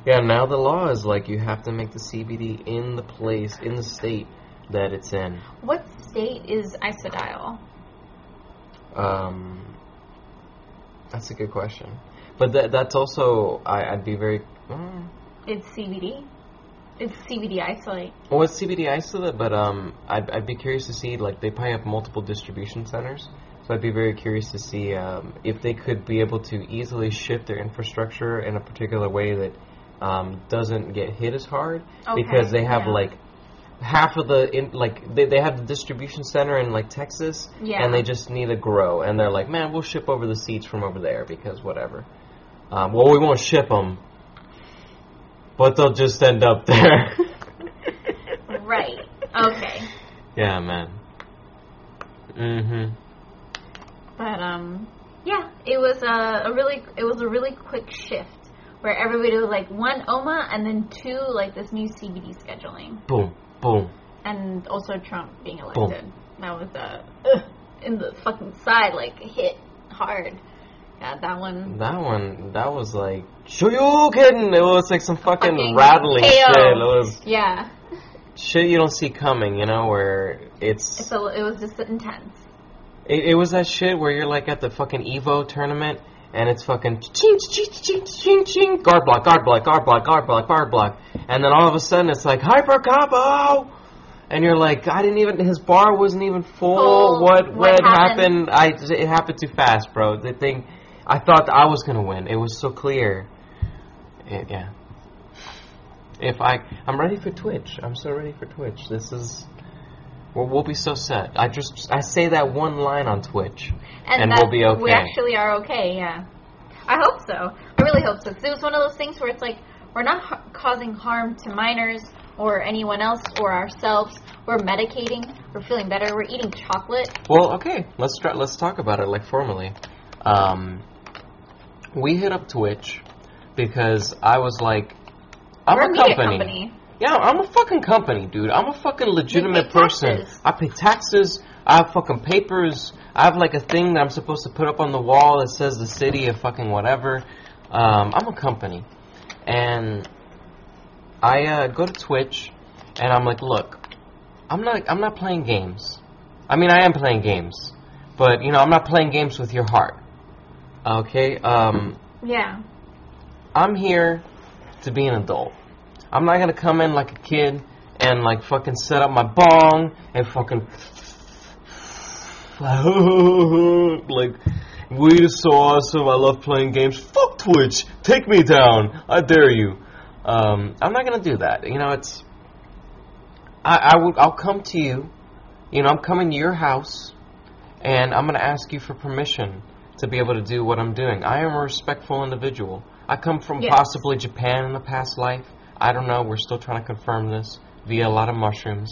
Yeah, now the law is like you have to make the CBD in the place, in the state that it's in. What state is Isodiol? Um, that's a good question. But that, that's also, I, I'd be very. mm, It's CBD. It's CBD isolate. Well, it's CBD isolate, but um, I'd, I'd be curious to see like they probably have multiple distribution centers, so I'd be very curious to see um, if they could be able to easily shift their infrastructure in a particular way that um, doesn't get hit as hard because they have yeah. like half of the in, like they, they have the distribution center in like Texas Yeah. and they just need to grow and they're like man we'll ship over the seats from over there because whatever um, well we won't ship them but they'll just end up there Right. Okay. Yeah, man. Mm-hmm. But um, yeah, it was a, a really it was a really quick shift where everybody was like one AUMA and then two like this new CBD scheduling Boom, boom. and also Trump being elected. That was uh, in the fucking side like hit hard. Yeah, that one. That one, that was like, Shoryuken! It was like some fucking, Fucking rattling KO. shit. It was Yeah, shit you don't see coming, you know, where it's. so it was just intense. It, it was that shit where you're like at the fucking Evo tournament and it's fucking ching ching ching ching ching guard block guard block guard block guard block guard block. And then all of a sudden it's like hyper combo and you're like I didn't even his bar wasn't even full. Oh, what What what happened? happened? I it happened too fast bro. The thing I thought I was gonna win. It was so clear. It- yeah. If I I'm ready for Twitch. I'm so ready for Twitch. This is we'll, we'll be so set I just I say that one line on Twitch And that we'll be okay. We actually are okay. Yeah, I hope so. I really hope so. 'Cause it was one of those things where it's like we're not ha- causing harm to minors or anyone else or ourselves. We're medicating. We're feeling better. We're eating chocolate. Well, okay, let's try, let's talk about it like formally. Um, we hit up Twitch because I was like, I'm we're a media company. company. Yeah, I'm a fucking company, dude. I'm a fucking legitimate person. taxes. I pay taxes. I have fucking papers. I have like a thing that I'm supposed to put up on the wall that says the city of fucking whatever. Um, I'm a company, and I uh, go to Twitch, and I'm like, look, I'm not I'm not playing games. I mean, I am playing games, but you know, I'm not playing games with your heart. Okay. Um, Yeah. I'm here to be an adult. I'm not gonna come in like a kid and like fucking set up my bong and fucking like weed is so awesome. I love playing games. Fuck Twitch. Take me down. I dare you. Um, I'm not gonna do that. You know, it's I, I would I'll come to you. You know, I'm coming to your house and I'm gonna ask you for permission to be able to do what I'm doing. I am a respectful individual. I come from Yes. possibly Japan in a past life. I don't know. We're still trying to confirm this via a lot of mushrooms.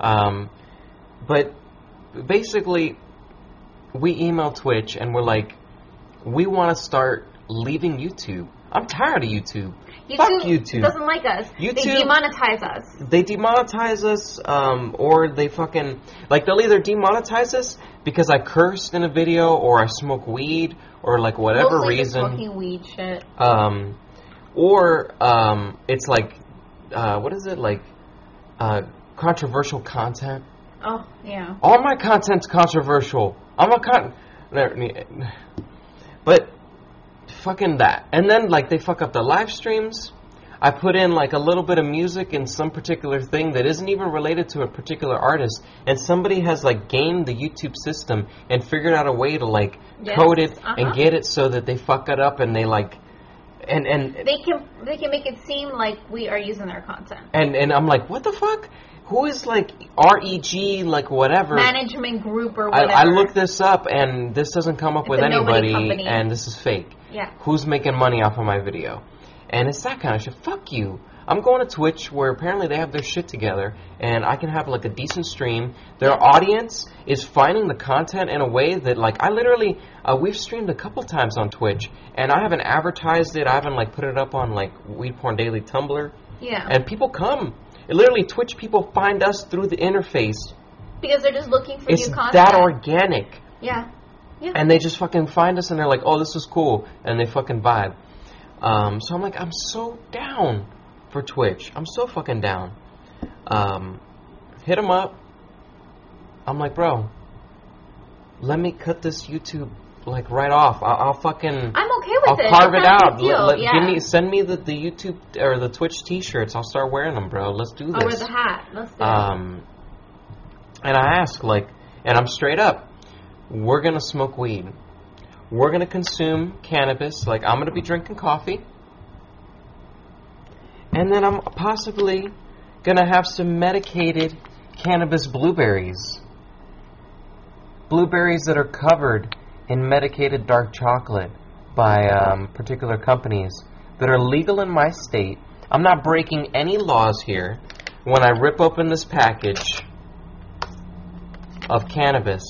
Um, but basically, we email Twitch and we're like, we want to start leaving YouTube. I'm tired of YouTube. Fuck YouTube. doesn't like us. YouTube, They YouTube- demonetize us. They demonetize us, um, or they fucking like they'll either demonetize us because I cursed in a video, or I smoke weed, or like whatever Mostly reason. smoking weed shit. Um, or um, it's like, uh, what is it like? Uh, controversial content. Oh yeah. All my content's controversial. I'm a con. But fucking that. And then like they fuck up the live streams. I put in like a little bit of music in some particular thing that isn't even related to a particular artist, and somebody has like gamed the YouTube system and figured out a way to like Yes, code it uh-huh. and get it so that they fuck it up and they like, and and They can they can make it seem like we are using their content. and and I'm like, what the fuck? Who is like REG like whatever? Management group or I, whatever. I looked this up and this doesn't come up It's with anybody, and this is fake. Yeah. Who's making money off of my video? And it's that kind of shit. Fuck you. I'm going to Twitch where apparently they have their shit together and I can have like a decent stream. Their audience is finding the content in a way that like I literally uh, we've streamed a couple times on Twitch and I haven't advertised it. I haven't like put it up on like Weed Porn Daily Tumblr. Yeah. And people come. Literally, Twitch people find us through the interface. because they're just looking for It's new content. that organic. Yeah. Yeah. And they just fucking find us and they're like, oh, this is cool. And they fucking vibe. Um, so I'm like, I'm so down for Twitch. I'm so fucking down. Um, hit him up. I'm like, bro, let me cut this YouTube like right off. I'll, I'll fucking. I'm okay with it. I'll carve it out. Let, let- yeah. Give me, send me the, the YouTube or the Twitch T-shirts. I'll start wearing them, bro. Let's do this. I'll wear the hat. Let's do it. Um, and I ask, like, and I'm straight up, we're gonna smoke weed. We're gonna consume cannabis. Like, I'm gonna be drinking coffee. And then I'm possibly gonna have some medicated cannabis blueberries. Blueberries that are covered in medicated dark chocolate by um, particular companies that are legal in my state. I'm not breaking any laws here when I rip open this package of cannabis.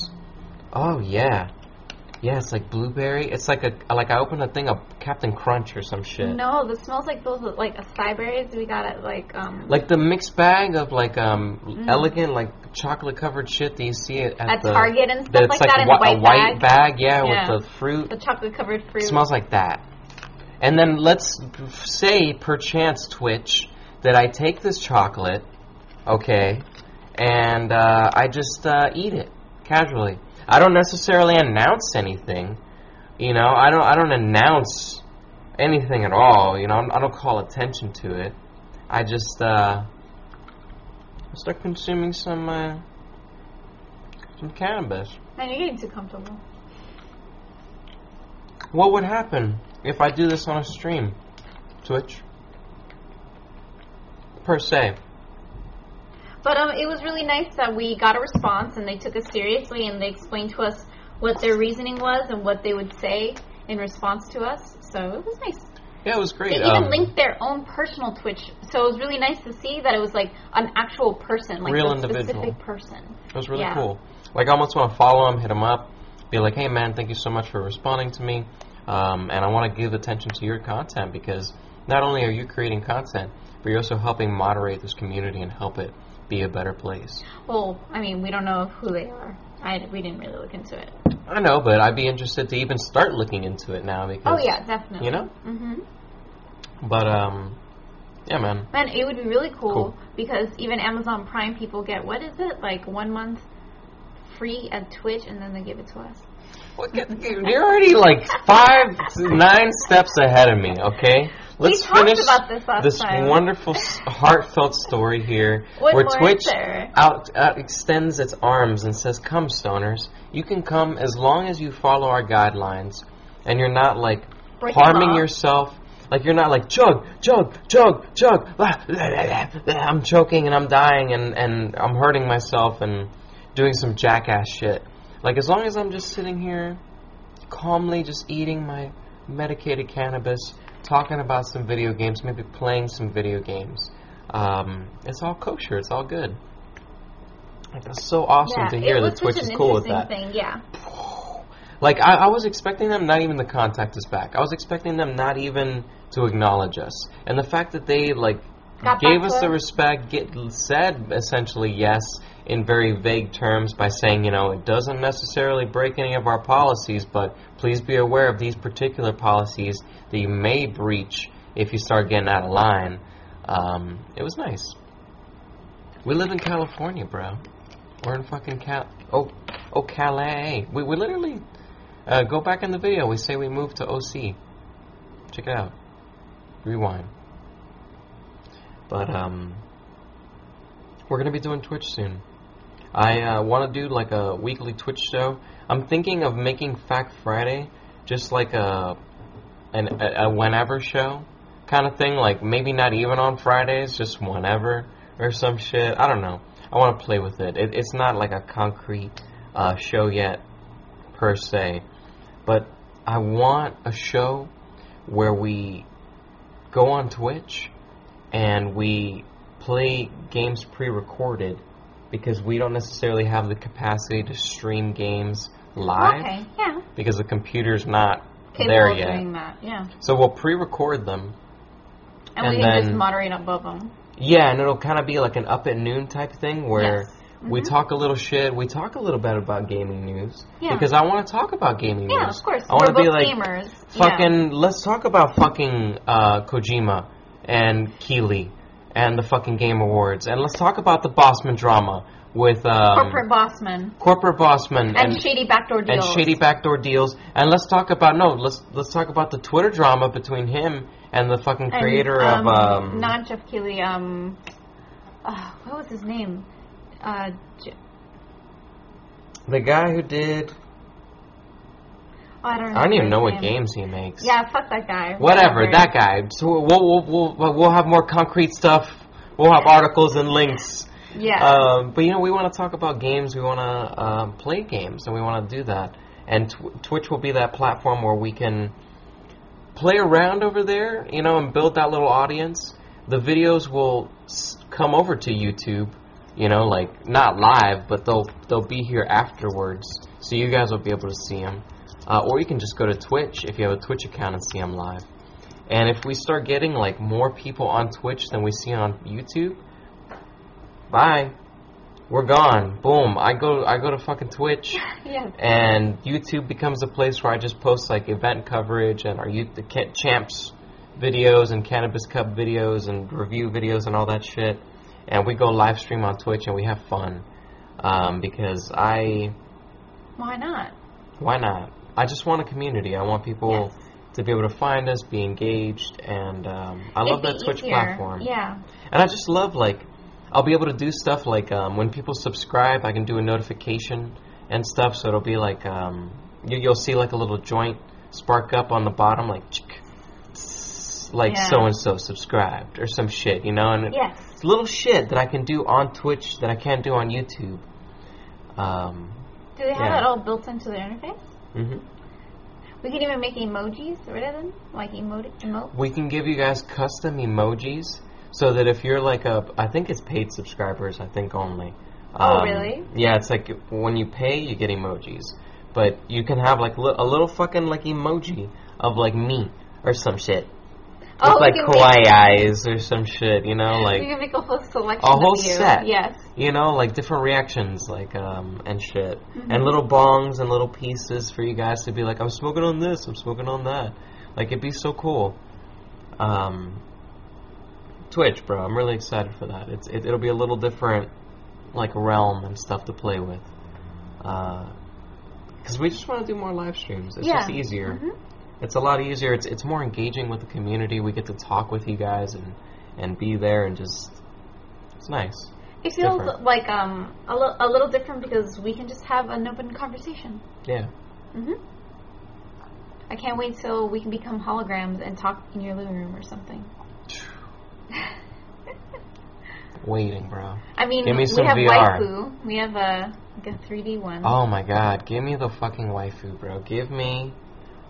Oh yeah, yeah. It's like blueberry. It's like a like I opened a thing of Captain Crunch or some shit. No, this smells like those like acai berries we got at like um Like the mixed bag of like um Mm. elegant like chocolate covered shit that you see at, at, at the, Target and that stuff it's like that in a white, a white bag. yeah, Yeah. with the fruit. The chocolate covered fruit. smells like that. And then let's say, perchance, Twitch, that I take this chocolate, okay, and uh, I just uh, eat it casually. I don't necessarily announce anything, you know. I don't. I don't announce anything at all. You know. I don't call attention to it. I just uh, start consuming some uh, some cannabis. Man, you're getting too comfortable. What would happen if I do this on a stream? Twitch? Per se. But um, it was really nice that we got a response and they took us seriously and they explained to us what their reasoning was and what they would say in response to us. So it was nice. Yeah, it was great. They even Um, linked their own personal Twitch, so it was really nice to see that it was like an actual person, like Real a individual. specific person. it was really yeah. cool. Like, I almost want to follow him, hit him up, be like, hey, man, thank you so much for responding to me. Um, and I want to give attention to your content because not only are you creating content, but you're also helping moderate this community and help it be a better place. Well, I mean, we don't know who they are. I we didn't really look into it. I know, but I'd be interested to even start looking into it now because. Oh yeah, definitely. You know? hmm But, um, yeah, man. Man, it would be really cool, Cool. because even Amazon Prime people get what is it like one month free at Twitch, and then they give it to us. Well, you're already like five, nine steps ahead of me. Okay, let's talked finish about this last time. wonderful, heartfelt story here, where Twitch out, out extends its arms and says, "Come, stoners, you can come as long as you follow our guidelines, and you're not like Breaking harming yourself." Like you're not like chug, chug, chug, chug. blah, blah, blah, blah, blah, I'm choking and I'm dying and, and I'm hurting myself and doing some jackass shit. Like as long as I'm just sitting here calmly just eating my medicated cannabis, talking about some video games, maybe playing some video games. Um, it's all kosher. It's all good. Like that's so awesome yeah, to hear that Twitch is cool with that. Thing. Yeah, Like I, I was expecting them not even to contact us back. I was expecting them not even to acknowledge us. And the fact that they like Gave us the respect, get said essentially yes in very vague terms by saying, you know, it doesn't necessarily break any of our policies, but please be aware of these particular policies that you may breach if you start getting out of line. Um, it was nice. We live in California, bro. We're in fucking Cal. Oh, oh, Calais. We we literally uh, go back in the video. We say we moved to OC. Check it out. Rewind. But um, we're gonna be doing Twitch soon. I uh, want to do like a weekly Twitch show. I'm thinking of making Fact Friday just like a an, a, a whenever show kind of thing. Like maybe not even on Fridays, just whenever or some shit. I don't know. I want to play with it. it. It's not like a concrete uh, show yet per se, but I want a show where we go on Twitch and we play games pre-recorded because we don't necessarily have the capacity to stream games live okay, yeah, because the computer's not capable there yet. doing that. Yeah, So we'll pre-record them, And, And we can just moderate above them. Yeah, and it'll kind of be like an up at noon type thing where Yes. we Mhm. talk a little shit. We talk a little bit about gaming news Yeah. because I want to talk about gaming Yeah, news. of course. I want We're to be like gamers. Yeah. fucking. Let's talk about fucking uh, Kojima and Keighley and the fucking Game Awards, and let's talk about the Bossman drama with um, corporate bossman corporate Bossman and, shady backdoor deals, and shady backdoor deals. And let's talk about no, let's let's talk about the Twitter drama between him and the fucking And, creator um, of um, not Geoff Keighley. Um, uh, what was his name? Uh, J- the guy who did. I don't. I don't even know what games he makes. Yeah, fuck that guy. Whatever, that guy. So we'll we'll we'll, we'll have more concrete stuff. We'll have articles and links. Yeah. Um, but you know, we want to talk about games. We want to um, play games, and we want to do that. And tw- Twitch will be that platform where we can play around over there, you know, and build that little audience. The videos will s- come over to YouTube, you know, like not live, but they'll they'll be here afterwards, so you guys will be able to see them. Uh, or you can just go to Twitch if you have a Twitch account and see them live. And if we start getting like more people on Twitch than we see on YouTube, bye. We're gone. Boom. I go I go to fucking Twitch yes. and YouTube becomes a place where I just post like event coverage and our youth the champs videos and cannabis cup videos and review videos and all that shit. And we go live stream on Twitch and we have fun. Um, because I Why not? why not? I just want a community. I want people Yes. to be able to find us, be engaged, and um, I love It'd that Twitch easier. platform. Yeah. And I just love like I'll be able to do stuff like um, when people subscribe, I can do a notification and stuff. So it'll be like um, you, you'll see like a little joint spark up on the bottom, like chick, like so and so subscribed or some shit, you know. And Yes. it's little shit that I can do on Twitch that I can't do on YouTube. Um, Do they have Yeah. it all built into their interface? Mhm. We can even make emojis rid of them, like emote emote. We can give you guys custom emojis so that if you're like a, I think it's paid subscribers, I think only. Oh, Um, really? Yeah, it's like when you pay, you get emojis, but you can have like li- a little fucking like emoji of like me or some shit. Oh, With like can kawaii eyes or some shit, you know, we like can make a whole selection. A whole set. Yes. you know, like different reactions, like um and shit, Mhm. and little bongs and little pieces for you guys to be like, I'm smoking on this, I'm smoking on that. Like it'd be so cool. Um, Twitch, bro, I'm really excited for that. It's it, it'll be a little different, like realm and stuff to play with. Because we just want to do more live streams. It's yeah. just easier. Mhm. It's a lot easier. It's it's more engaging with the community. We get to talk with you guys and and be there and just it's nice. It feels different. like um a, li- a little different because we can just have an open conversation. Yeah. hmm I can't wait till we can become holograms and talk in your living room or something. Waiting, bro. I mean, Give me we some have VR. waifu. We have a like a 3D one. Oh my god, give me the fucking waifu, bro. Give me.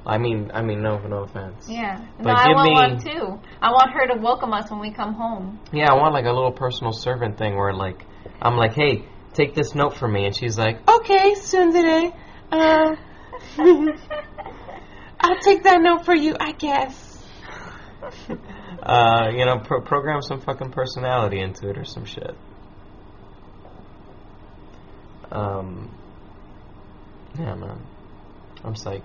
I mean, I mean, no, no offense. Yeah. But no, I want me- one too. I want her to welcome us when we come home. Yeah, I want like a little personal servant thing where like I'm like, hey, take this note for me, and she's like, okay, tsundere, uh, I'll take that note for you, I guess. uh, you know, pro- program some fucking personality into it or some shit. Um, yeah, man, I'm psyched.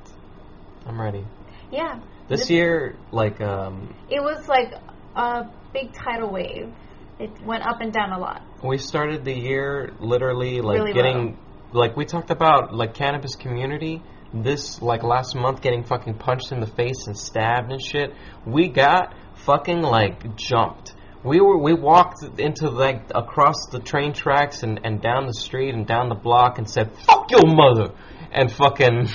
I'm ready. Yeah. This This- year, like, um, It was like a big tidal wave. It went up and down a lot. we started the year literally like Really getting like we talked about like cannabis community this like last month getting fucking punched in the face and stabbed and shit we got fucking like jumped we were we walked into like across the train tracks and and down the street and down the block and said fuck your mother and fucking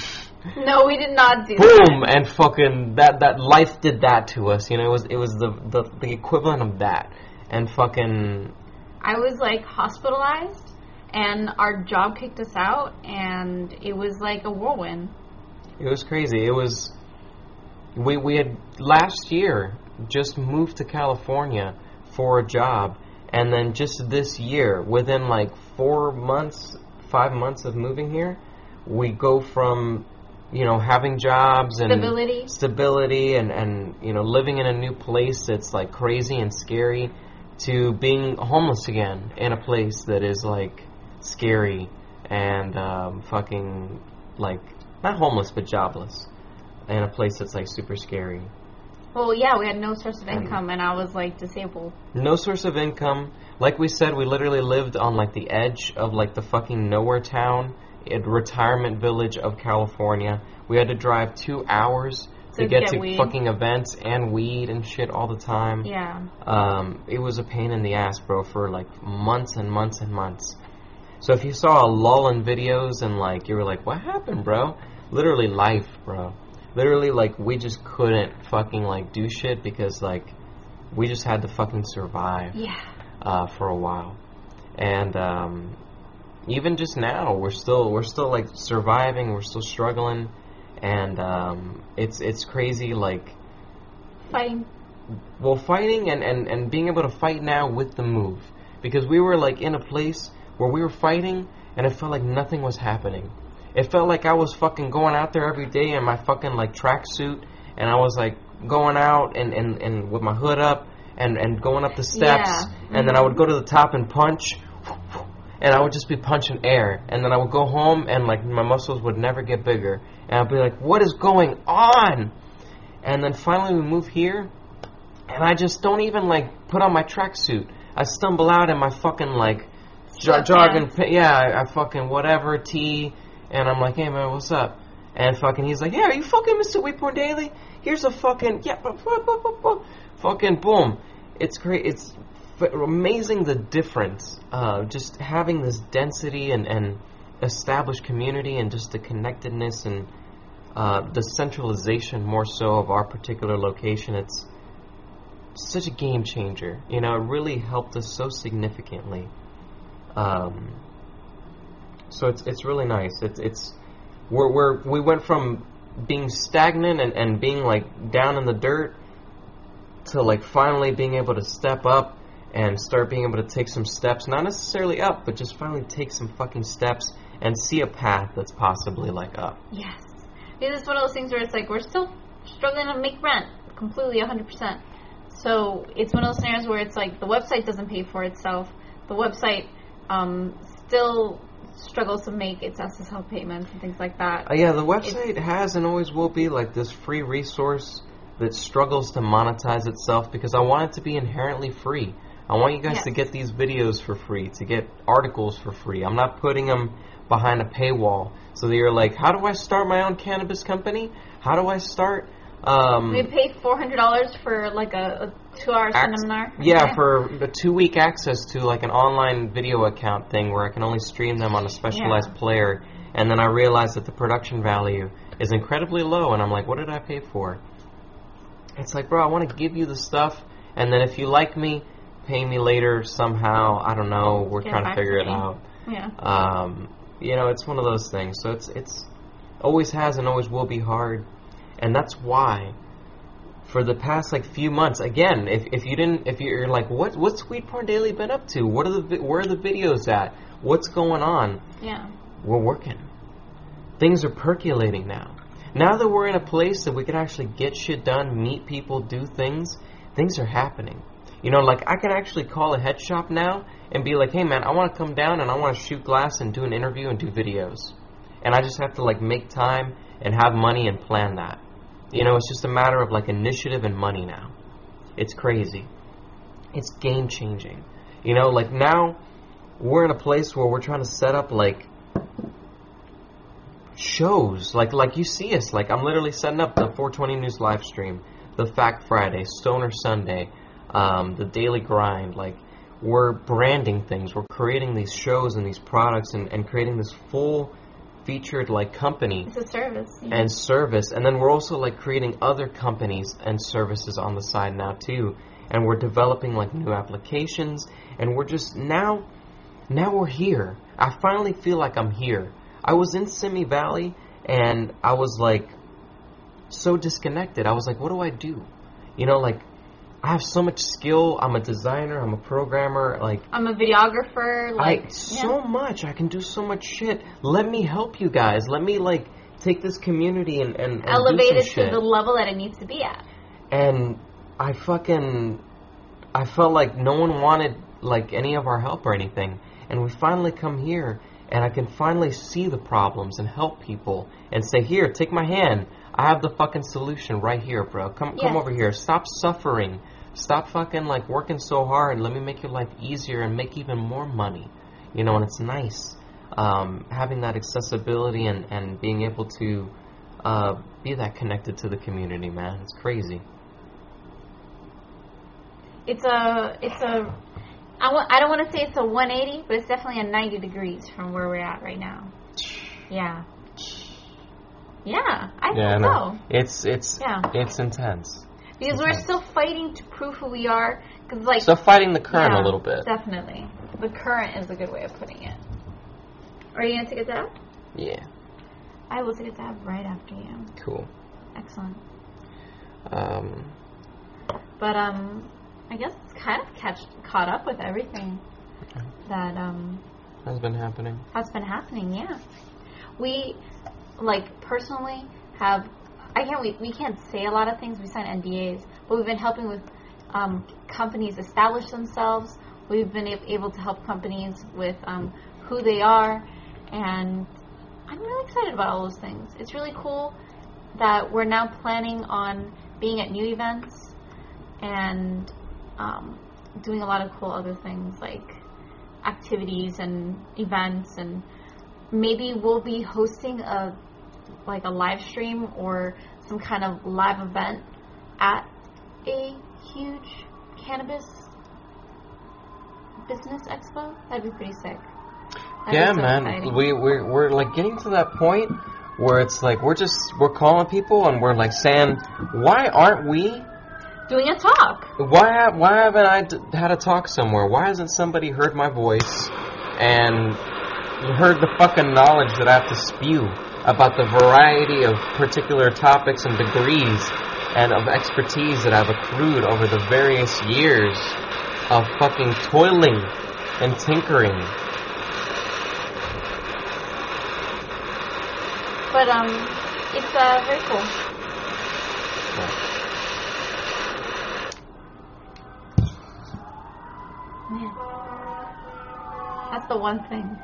No, we did not do boom and fucking that that life did that to us you know it was it was the the, the equivalent of that and fucking I was like hospitalized and our job kicked us out and it was like a whirlwind. It was crazy. It was we we had last year just moved to California for a job and then just this year within like 4 months, 5 months of moving here, we go from you know, having jobs and Stability. stability and, and you know living in a new place that's like crazy and scary to being homeless again in a place that is like scary and um, fucking like not homeless but jobless in a place that's like super scary Well, yeah, we had no source of income, and I was like disabled. no source of income like we said we literally lived on like the edge of like the fucking nowhere town a retirement village of california we had to drive two hours to, To get, get to weed. fucking events and weed and shit all the time Yeah. um, it was a pain in the ass, bro, for like months and months and months. So if you saw a lull in videos and like you were like, "What happened, bro?" Literally life, bro. Literally, like we just couldn't fucking like do shit because like we just had to fucking survive Yeah. uh, for a while, and um, even just now we're still we're still like surviving. We're still struggling, and um, it's it's crazy like Fighting. well fighting and, and, and being able to fight now with the move because we were like in a place where we were fighting and it felt like nothing was happening it felt like i was fucking going out there every day in my fucking like tracksuit and i was like going out and, and, and with my hood up and, and going up the steps Yeah. and then i would go to the top and punch and I would just be punching air, and then I would go home, and like my muscles would never get bigger, and I'd be like, "What is going on?" And then finally we move here, and I just don't even like put on my tracksuit. I stumble out in my fucking like jo- jogging, yeah, I, I fucking whatever tee, and I'm like, "Hey man, what's up?" And fucking he's like, "Yeah, are you fucking Mr. Weedporn Daily? Here's a fucking yeah, bu- bu- bu- fucking boom." It's great. It's amazing the difference. Uh, just having this density and and established community and just the connectedness and uh, the centralization more so of our particular location. It's such a game changer. You know, it really helped us so significantly. Um, so it's it's really nice. It's it's we're, we're we went from being stagnant and, and being like down in the dirt to like finally being able to step up and start being able to take some steps, not necessarily up, but just finally take some fucking steps and see a path that's possibly like up. Yes. Because it's one of those things where it's like we're still struggling to make rent completely 100%. So it's one of those scenarios where it's like the website doesn't pay for itself. The website um, still struggles to make its SSL payments and things like that. Uh, yeah, the website has and always will be like this free resource that struggles to monetize itself because I want it to be inherently free. I want you guys to get these videos for free, to get articles for free. I'm not putting them behind a paywall so that you're like, how do I start my own cannabis company? How do I start? Um, we pay $400 for like a, a two-hour Ac- seminar. Yeah, for a two week access to like an online video account thing where I can only stream them on a specialized Yeah. player. And then I realized that the production value is incredibly low, and I'm like, what did I pay for? It's like, bro, I want to give you the stuff, and then if you like me, pay me later somehow. I don't know. We're Get trying to figure it out. Yeah. Um, you know, it's one of those things. So it's it's always has and always will be hard, and that's why for the past like few months, again, if, if you didn't, if you're like, what what's Weedporn Daily been up to? What are the where are the videos at? What's going on? Yeah. We're working. Things are percolating now. Now that we're in a place that we can actually get shit done, meet people, do things, things are happening. You know, like I can actually call a head shop now and be like, hey man, I want to come down and I want to shoot glass and do an interview and do videos. And I just have to like make time and have money and plan that. You know, it's just a matter of like initiative and money now. It's crazy. It's game changing. You know, like now we're in a place where we're trying to set up like shows like like you see us like i'm literally setting up the 420 news live stream the fact friday stoner sunday um, the daily grind like we're branding things. We're creating these shows and these products and, and creating this full featured like company It's a service. and service. And then we're also like creating other companies and services on the side now too. And we're developing like new applications. And we're just now now we're here. I finally feel like i'm here. I was in simi valley and i was like so disconnected. I was like what do i do? You know like i have so much skill i'm a designer i'm a programmer like I'm a videographer. Like I so much. I can do so much shit. Let me help you guys. Let me like take this community and and, and Elevate it shit. to the level that it needs to be at. and I fucking I felt like no one wanted like any of our help or anything, and we finally come here, and I can finally see the problems and help people and say, here, take my hand. I have the fucking solution right here, bro. Come come over here. Stop suffering. Stop fucking like working so hard. Let me make your life easier and make even more money. You know, and it's nice um, having that accessibility and, and being able to uh, be that connected to the community, man. It's crazy. It's a it's a I want I don't want to say it's a 180, but it's definitely a 90 degrees from where we're at right now. Yeah. Yeah, I Yeah, I think know. so. It's it's Yeah. it's intense. Because we're still fighting to prove who we are. Because like So fighting the current yeah, a little bit. Definitely, the current is a good way of putting it. Are you gonna take a dab? Yeah, I will take a dab right after you. cool. Excellent. Um, But um, I guess it's kind of catch caught up with everything that um has been happening. has been happening. Yeah, we like personally have. I can't. We, we can't say a lot of things. We sign NDAs, but we've been helping with um, companies establish themselves. We've been able to help companies with um, who they are, and I'm really excited about all those things. It's really cool that we're now planning on being at new events and um, doing a lot of cool other things like activities and events and maybe we'll be hosting a like a live stream or some kind of live event at a huge cannabis business expo. That'd be pretty sick. That'd yeah, so man. exciting. We we're we're like getting to that point where it's like we're just we're calling people and we're like saying, why aren't we? doing a talk. Why why haven't I d- had a talk somewhere? Why hasn't somebody heard my voice and heard the fucking knowledge that I have to spew about the variety of particular topics and degrees and of expertise that I've accrued over the various years of fucking toiling and tinkering. But um, it's uh, very cool. Man, that's the one thing.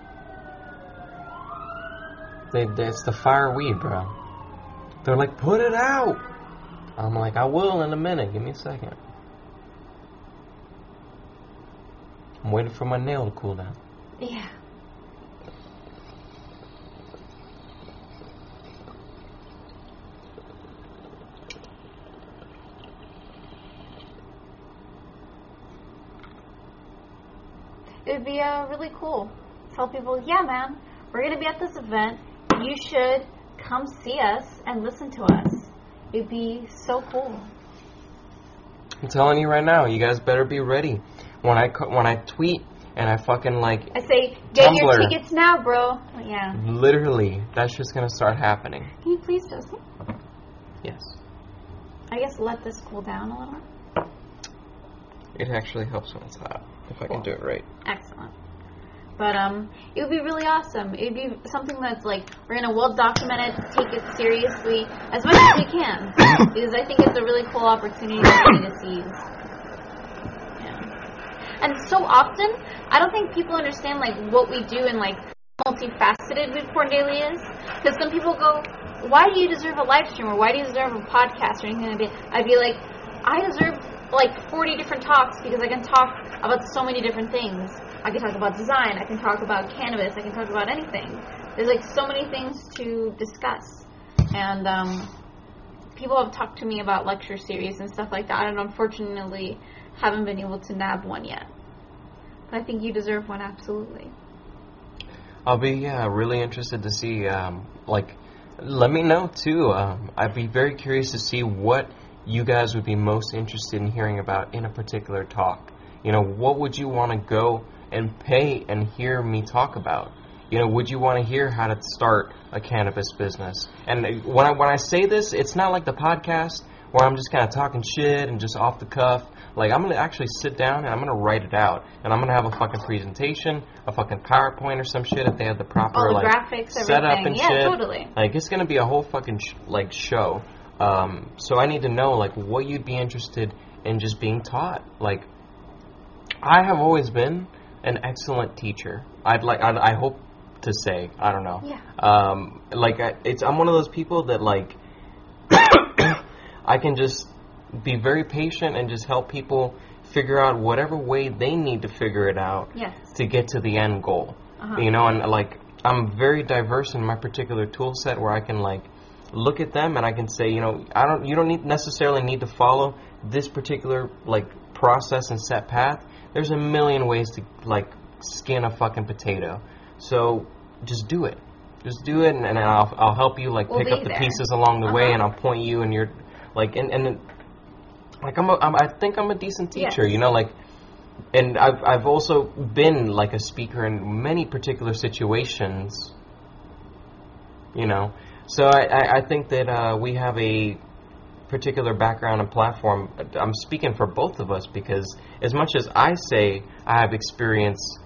They, they, it's the fire weed, bro. They're like, put it out. I'm like, I will in a minute. Give me a second. I'm waiting for my nail to cool down. Yeah. It would be uh, really cool. Tell people, yeah, man, we're going to be at this event. You should come see us and listen to us. It'd be so cool. I'm telling you right now, you guys better be ready. When I when I tweet and I fucking like, I say, get your tickets now, bro. Yeah. literally, that's just gonna start happening. Can you please, Joseph? Yes, I guess let this cool down a little. it actually helps when it's hot. If I can do it right. Excellent. But um, it would be really awesome. It would be something that's like we're gonna well document it, take it seriously as much as we can, because I think it's a really cool opportunity for me to seize. Yeah. And so often, I don't think people understand like what we do and like multifaceted Porn Daily is. Because some people go, "Why do you deserve a live stream or why do you deserve a podcast or anything like that?" I'd be like, "I deserve like 40 different talks because I can talk about so many different things. I can talk about design. I can talk about cannabis. I can talk about anything. There's like so many things to discuss, and um, people have talked to me about lecture series and stuff like that, and unfortunately, haven't been able to nab one yet. But I think you deserve one absolutely. I'll be yeah really interested to see um, like let me know too. Um, I'd be very curious to see what you guys would be most interested in hearing about in a particular talk. You know, what would you want to go and pay and hear me talk about? You know, would you want to hear how to start a cannabis business? And when I when I say this, it's not like the podcast where I'm just kind of talking shit and just off the cuff. Like I'm gonna actually sit down and I'm gonna write it out, and I'm gonna have a fucking presentation, a fucking PowerPoint or some shit if they have the proper the like graphics, setup everything. and yeah, shit. totally. Like it's gonna be a whole fucking sh- like show. Um, so I need to know like what you'd be interested in just being taught. Like I have always been an excellent teacher. I'd like I'd, I hope to say I don't know. Yeah. Um, like I, it's I'm one of those people that like I can just be very patient and just help people figure out whatever way they need to figure it out Yes. to get to the end goal. Uh-huh. You know, and like I'm very diverse in my particular tool set where I can like look at them and I can say, you know, I don't you don't need necessarily need to follow this particular like process and set path. There's a million ways to like skin a fucking potato. So just do it. Just do it and, and I'll I'll help you like We'll pick up the there. pieces along the way Uh-huh. and I'll point you and you're like and and like I'm, a, I'm I think I'm a decent teacher, Yes. you know, like and I've I've also been like a speaker in many particular situations. You know, so I I, I think that uh, we have a particular background and platform. I'm speaking for both of us because as much as I say I have experience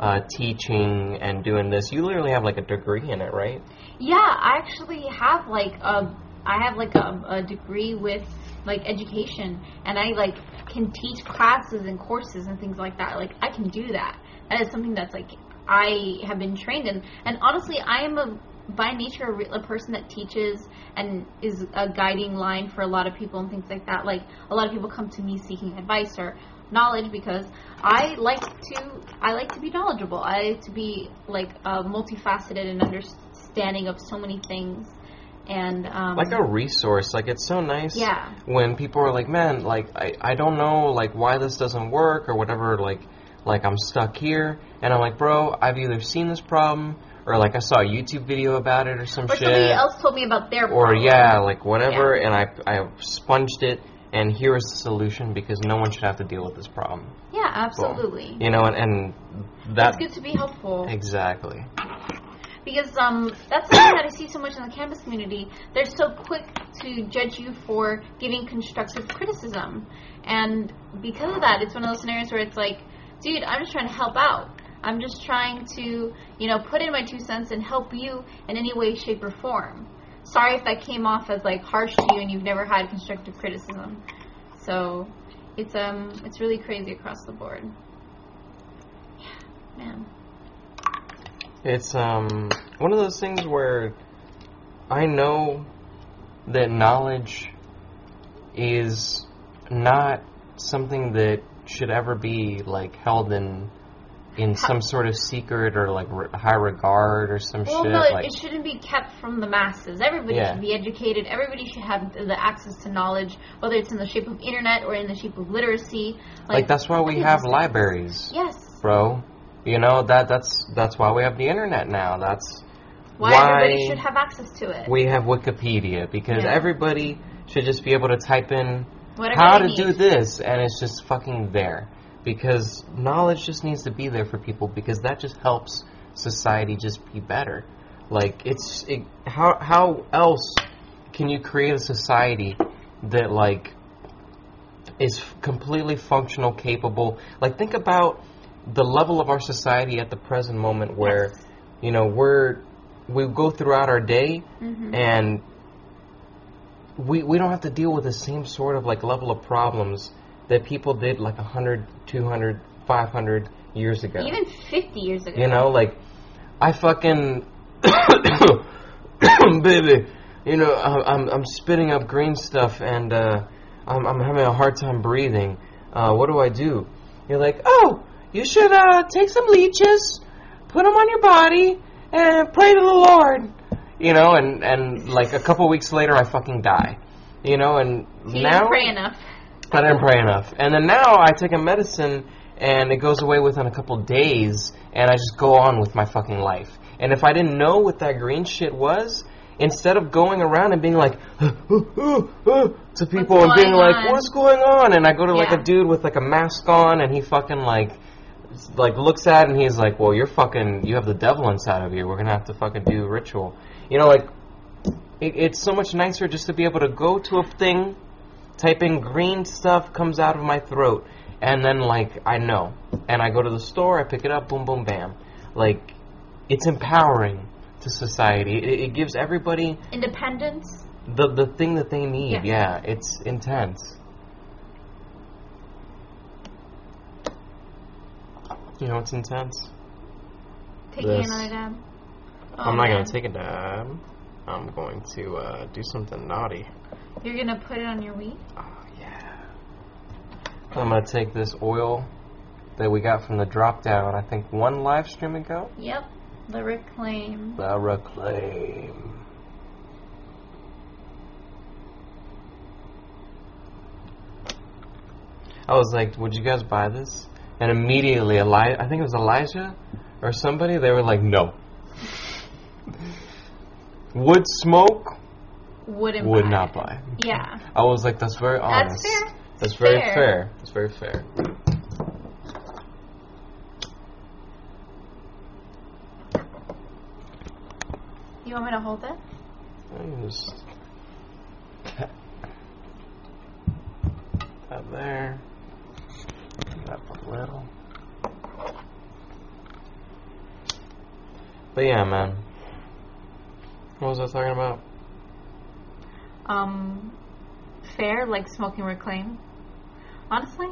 uh, teaching and doing this, you literally have like a degree in it, right? Yeah, I actually have like a I have like a, a degree with like education, and I like can teach classes and courses and things like that. Like I can do that. That is something that's like I have been trained in. And honestly, I am a by nature a, re- a person that teaches and is a guiding line for a lot of people and things like that. Like a lot of people come to me seeking advice or knowledge because I like to I like to be knowledgeable. I like to be like uh, multifaceted and understanding of so many things. And um, Like a resource. Like it's so nice. yeah, when people are like, man, like I, I don't know like why this doesn't work or whatever, like like I'm stuck here, and I'm like, bro, I've either seen this problem or like I saw a YouTube video about it or some or shit, somebody else told me about their or yeah, like whatever, and I I sponged it, and here is the solution because no one should have to deal with this problem, yeah, absolutely. you know, and and It's good to be helpful. exactly. because um, that's something that I see so much in the cannabis community. They're so quick to judge you for giving constructive criticism, and because of that, it's one of those scenarios where it's like, dude, I'm just trying to help out. I'm just trying to, you know, put in my two cents and help you in any way, shape, or form. Sorry if that came off as like harsh to you and you've never had constructive criticism. So, it's um, it's really crazy across the board. Yeah, man. It's um one of those things where I know that knowledge is not something that should ever be like held in in some sort of secret or like re- high regard or some Well, shit no, it, like it shouldn't be kept from the masses. Everybody Yeah. should be educated. Everybody should have the access to knowledge, whether it's in the shape of internet or in the shape of literacy. like that's why we have libraries Yes. bro you know that that's that's why we have the internet now that's Why, Why- everybody should have access to it. we have wikipedia because Yeah. everybody should just be able to type in Whatever how to do this and it's just fucking there because knowledge just needs to be there for people because that just helps society just be better like it's it, how how else can you create a society that like is completely functional capable like think about the level of our society at the present moment where Yes. you know we're we go throughout our day Mhm. and we we don't have to deal with the same sort of like level of problems that people did like 100 200 500 years ago. Even 50 years ago. you know like i fucking baby you know i'm i'm spitting up green stuff and uh i'm i'm having a hard time breathing. Uh what do i do? You're like oh you should uh take some leeches put them on your body and pray to the lord. You know and and like a couple weeks later i fucking die. You know and So you now didn't pray enough. I didn't pray enough. And then now I take a medicine and it goes away within a couple days and I just go on with my fucking life. And if I didn't know what that green shit was, instead of going around and being like to people and being going like, "What's going on?" and I go to like a dude with like a mask on and he fucking like like looks at it and he's like, "Well, you're fucking you have the devil inside of you. We're going to have to fucking do ritual." You know like it, it's so much nicer just to be able to go to a thing type in green stuff comes out of my throat, and then like I know, and I go to the store, I pick it up, boom, boom, bam. Like it's empowering to society. It, it gives everybody Independence. the the thing that they need. Yes. Yeah, it's intense. You know, it's intense. Taking This. another dab. Oh, I'm not man. gonna take a dab. I'm going to uh, do something naughty. You're gonna put it on your weed. Oh yeah. I'm gonna take this oil that we got from the drop down. I think one live stream ago. Yep. The reclaim. The reclaim. I was like, "Would you guys buy this?" And immediately, Eli- I think it was Elijah or somebody. They were like, "No." Wood smoke, Wouldn't would buy not it. buy. Yeah. I was like, "That's very honest. That's honest." fair. That's very Fair. fair. That's very fair. You want me to hold it? I just that there. That a little. But yeah, man. What was I talking about? Um, fair, like smoking reclaim. Honestly,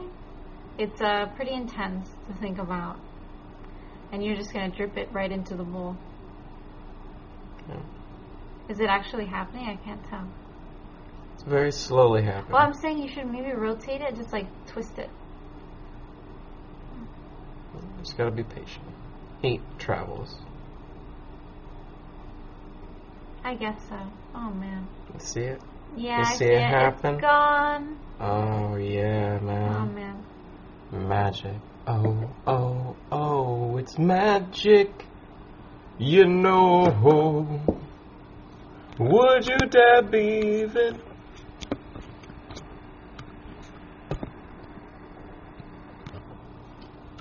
it's uh, pretty intense to think about. And you're just gonna drip it right into the bowl. Yeah. Is it actually happening? I can't tell. It's very slowly happening. Well, I'm saying you should maybe rotate it, just like twist it. Just gotta be patient. Heat travels. I guess so. Oh man. You see it? Yeah, You I see it It's happen? gone. Oh yeah, man. Oh man. Magic. Oh, oh, oh, it's magic. You know. Would you dare believe it?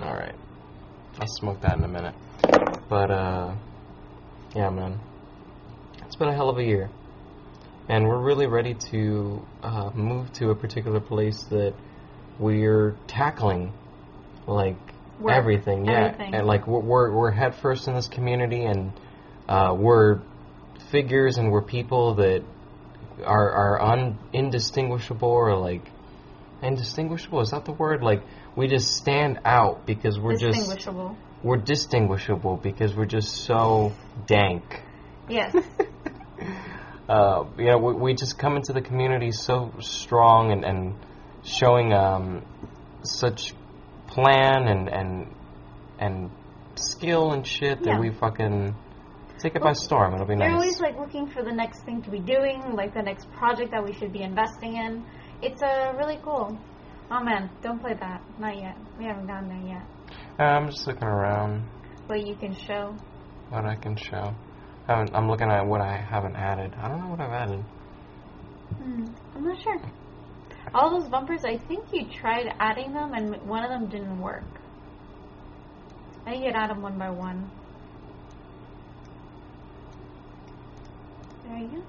Alright. I'll smoke that in a minute. But, uh, yeah, man. It's been a hell of a year. And we're really ready to uh, move to a particular place that we're tackling like Work. everything yeah Everything. and like we're, we're we're head first in this community and uh, we're figures and we're people that are are un, indistinguishable or like indistinguishable is that the word like we just stand out because we're just we're distinguishable because we're just so dank Yes. uh, you know, we, we just come into the community so strong and, and showing um, such plan and, and and skill and shit that we fucking take it by storm. It'll be nice. You're always like looking for the next thing to be doing, like the next project that we should be investing in. It's uh, really cool. Oh man, don't play that. Not yet. We haven't gotten there yet. Uh, I'm just looking around But you can show. what I can show. Haven't, I'm looking at what I haven't added. I don't know what I've added. Hmm, I'm not sure. All those bumpers, I think you tried adding them and one of them didn't work. I think you'd add them one by one. There you go.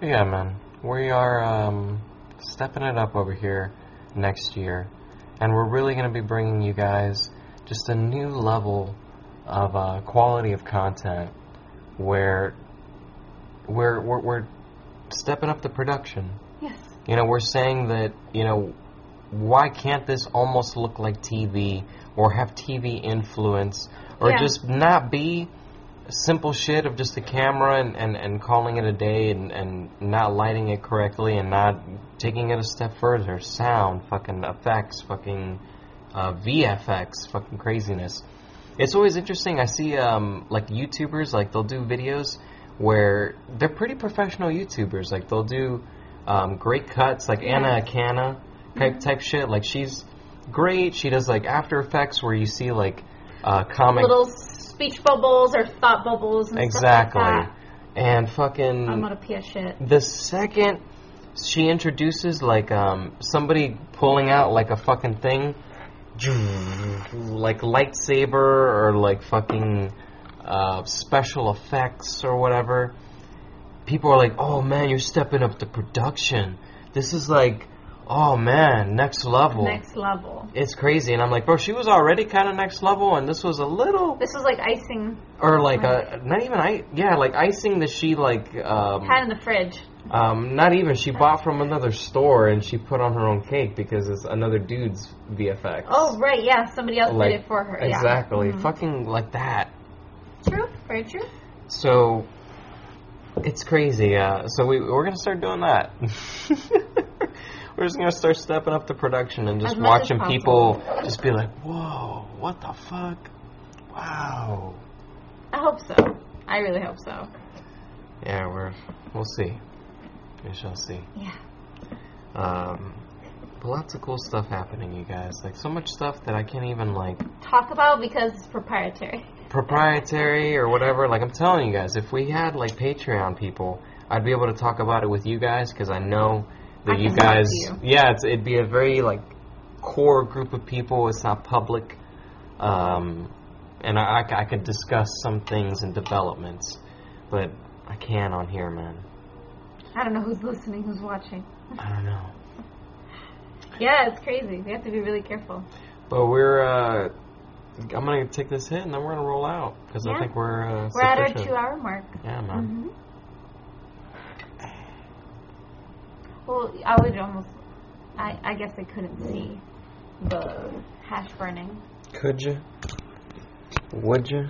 But yeah, man, we are um, stepping it up over here next year, and we're really going to be bringing you guys just a new level of uh, quality of content, where we're, we're we're stepping up the production. Yes. You know, we're saying that you know, why can't this almost look like TV or have TV influence or Yeah. just not be simple shit of just a camera and, and, and calling it a day and, and not lighting it correctly and not taking it a step further. Sound, fucking effects, fucking uh, VFX, fucking craziness. It's always interesting. I see um, like YouTubers, like they'll do videos where they're pretty professional YouTubers. Like they'll do um, great cuts, like Anna Akana type type shit. Like she's great. She does like After Effects where you see like uh, comic Little speech bubbles or thought bubbles and exactly, stuff like that. and fucking I'm pee a shit. the second she introduces like um somebody pulling out like a fucking thing like lightsaber or like fucking uh, special effects or whatever people are like, "Oh man, you're stepping up the production. This is like, oh man, next level." Next level. It's crazy, and I'm like, bro, she was already kind of next level, and this was a little, This was like icing or like a not even I, yeah, like icing that she like, um, had in the fridge. Um, not even she bought from another store, and she put on her own cake because it's another dude's VFX. Oh right, yeah, somebody else Like, did it for her. yeah. exactly, Mhm. fucking like that. True, very true. So it's crazy. Uh, so we we're gonna start doing that. we're just gonna start stepping up the production and just As much as watching people just be like, "Whoa, what the fuck? Wow." I hope so. I really hope so. Yeah, we're we'll see. We shall see. Yeah. Um, lots of cool stuff happening, you guys. Like so much stuff that I can't even like Talk about because it's proprietary. proprietary or whatever. Like I'm telling you guys, if we had like Patreon people, I'd be able to talk about it with you guys because I know that I you can talk to guys. you. Yeah, it's, it'd be a very like core group of people. It's not public, um, and I, I, I could discuss some things and developments, but I can't on here, man. I don't know who's listening, who's watching. I don't know. Yeah, it's crazy. We have to be really careful. But we're. Uh, I'm gonna take this hit and then we're gonna roll out because I think we're. Uh, We're at our two-hour mark. Yeah, man. hmm Well, I would almost. I I guess I couldn't see the hash burning. Could you? Would you?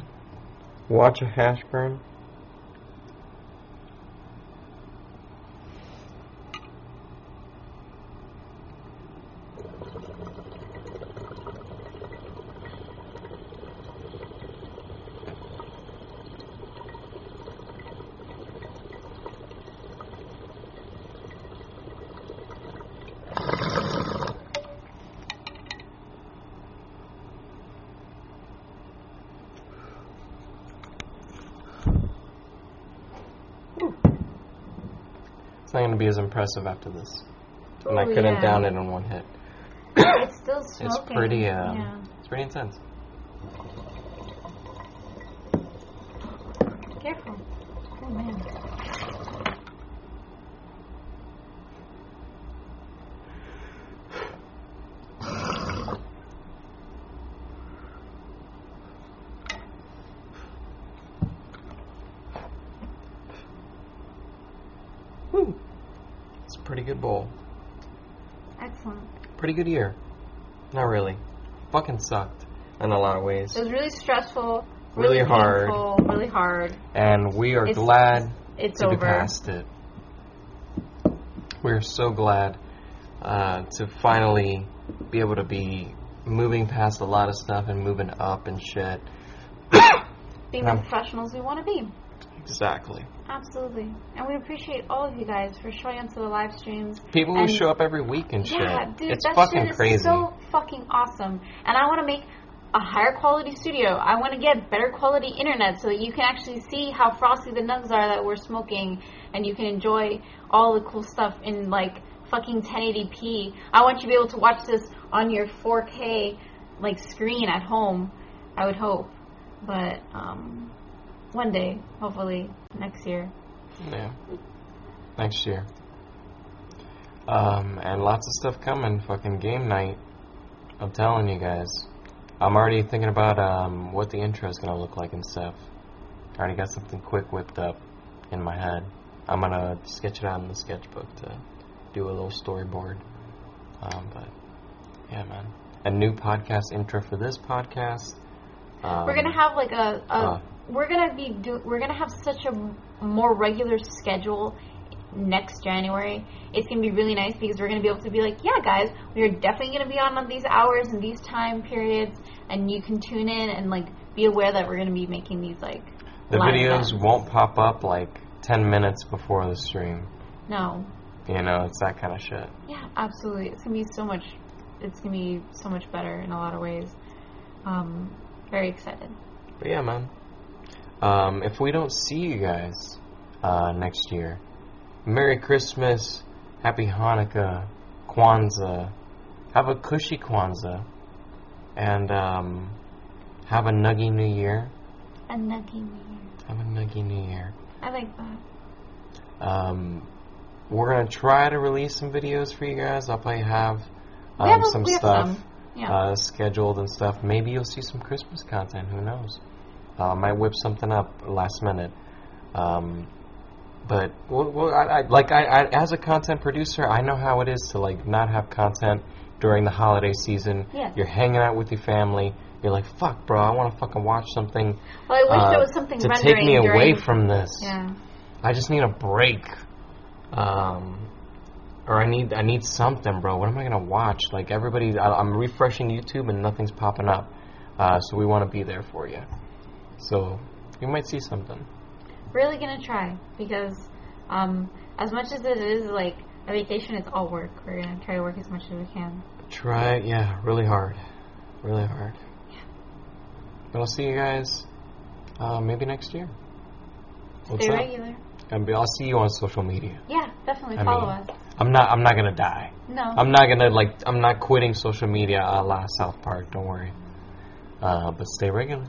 Watch a hash burn? Be as impressive after this. And I couldn't yeah. down it in one hit. It's still smoking. It's pretty, um, yeah. it's pretty intense. Careful. Oh man. Woo. It's a pretty good bowl. Excellent. Pretty good year. Not really. Fucking sucked in a lot of ways. It was really stressful. Really Really, hard. painful, Really hard. And we are It's- glad It's to over. be past it. We're so glad uh, to finally be able to be moving past a lot of stuff and moving up and shit. Being the Um, professionals we want to be. Exactly. Absolutely. And we appreciate all of you guys for showing up to the live streams. People who show up every week and shit. Yeah, dude, it's that fucking shit is crazy. so fucking awesome. And I want to make a higher quality studio. I want to get better quality internet so that you can actually see how frosty the nugs are that we're smoking, and you can enjoy all the cool stuff in like fucking 1080p. I want you to be able to watch this on your 4K like screen at home. I would hope, but um, one day, hopefully next year. Yeah. Next year. Um, and lots of stuff coming. Fucking game night. I'm telling you guys. I'm already thinking about um, what the intro is going to look like and stuff. I already got something quick whipped up in my head. I'm going to sketch it out in the sketchbook to do a little storyboard. Um, but, yeah, man. A new podcast intro for this podcast. Um, we're gonna have like a, a uh. We're gonna be do we're gonna have such a more regular schedule next January. It's gonna be really nice because we're gonna be able to be like, yeah, guys, we are definitely gonna be on on these hours and these time periods, and you can tune in and like be aware that we're gonna be making these like The videos events. won't pop up like 10 minutes before the stream. No, You know, it's that kind of shit. yeah, absolutely. It's gonna be so much. It's gonna be so much better in a lot of ways. Um, very excited. But yeah, man. Um, if we don't see you guys uh, next year, Merry Christmas, Happy Hanukkah, Kwanzaa. Have a cushy Kwanzaa. And um, have a nuggy New Year. A nuggy New Year. Have a nuggy New Year. I like that. Um, we're gonna try to release some videos for you guys. I'll probably have um, have, some stuff some. Yeah. uh, scheduled and stuff. Maybe you'll see some Christmas content. Who knows? Uh, I might whip something up last minute. Um, but well, well, I, I, like I, I, as a content producer, I know how it is to like not have content during the holiday season. Yes. You're hanging out with your family. You're like, fuck, bro, I want to fucking watch something well, I wish uh, there was something to take me away from this. Yeah. I just need a break. Um, or I need I need something, bro. What am I gonna watch? Like everybody, I, I'm refreshing YouTube and nothing's popping up. Uh, so we want to be there for you. So you might see something. Really gonna try because um, as much as it is like a vacation, it's all work. We're gonna try to work as much as we can. Try, yeah, really hard, really hard. Yeah. But I'll see you guys uh, maybe next year. What's Stay up? regular. And I'll see you on social media. Yeah, definitely I follow mean- us. I'm not. I'm not gonna die. No. I'm not gonna like. I'm not quitting social media a la South Park. Don't worry. Uh, but stay regular.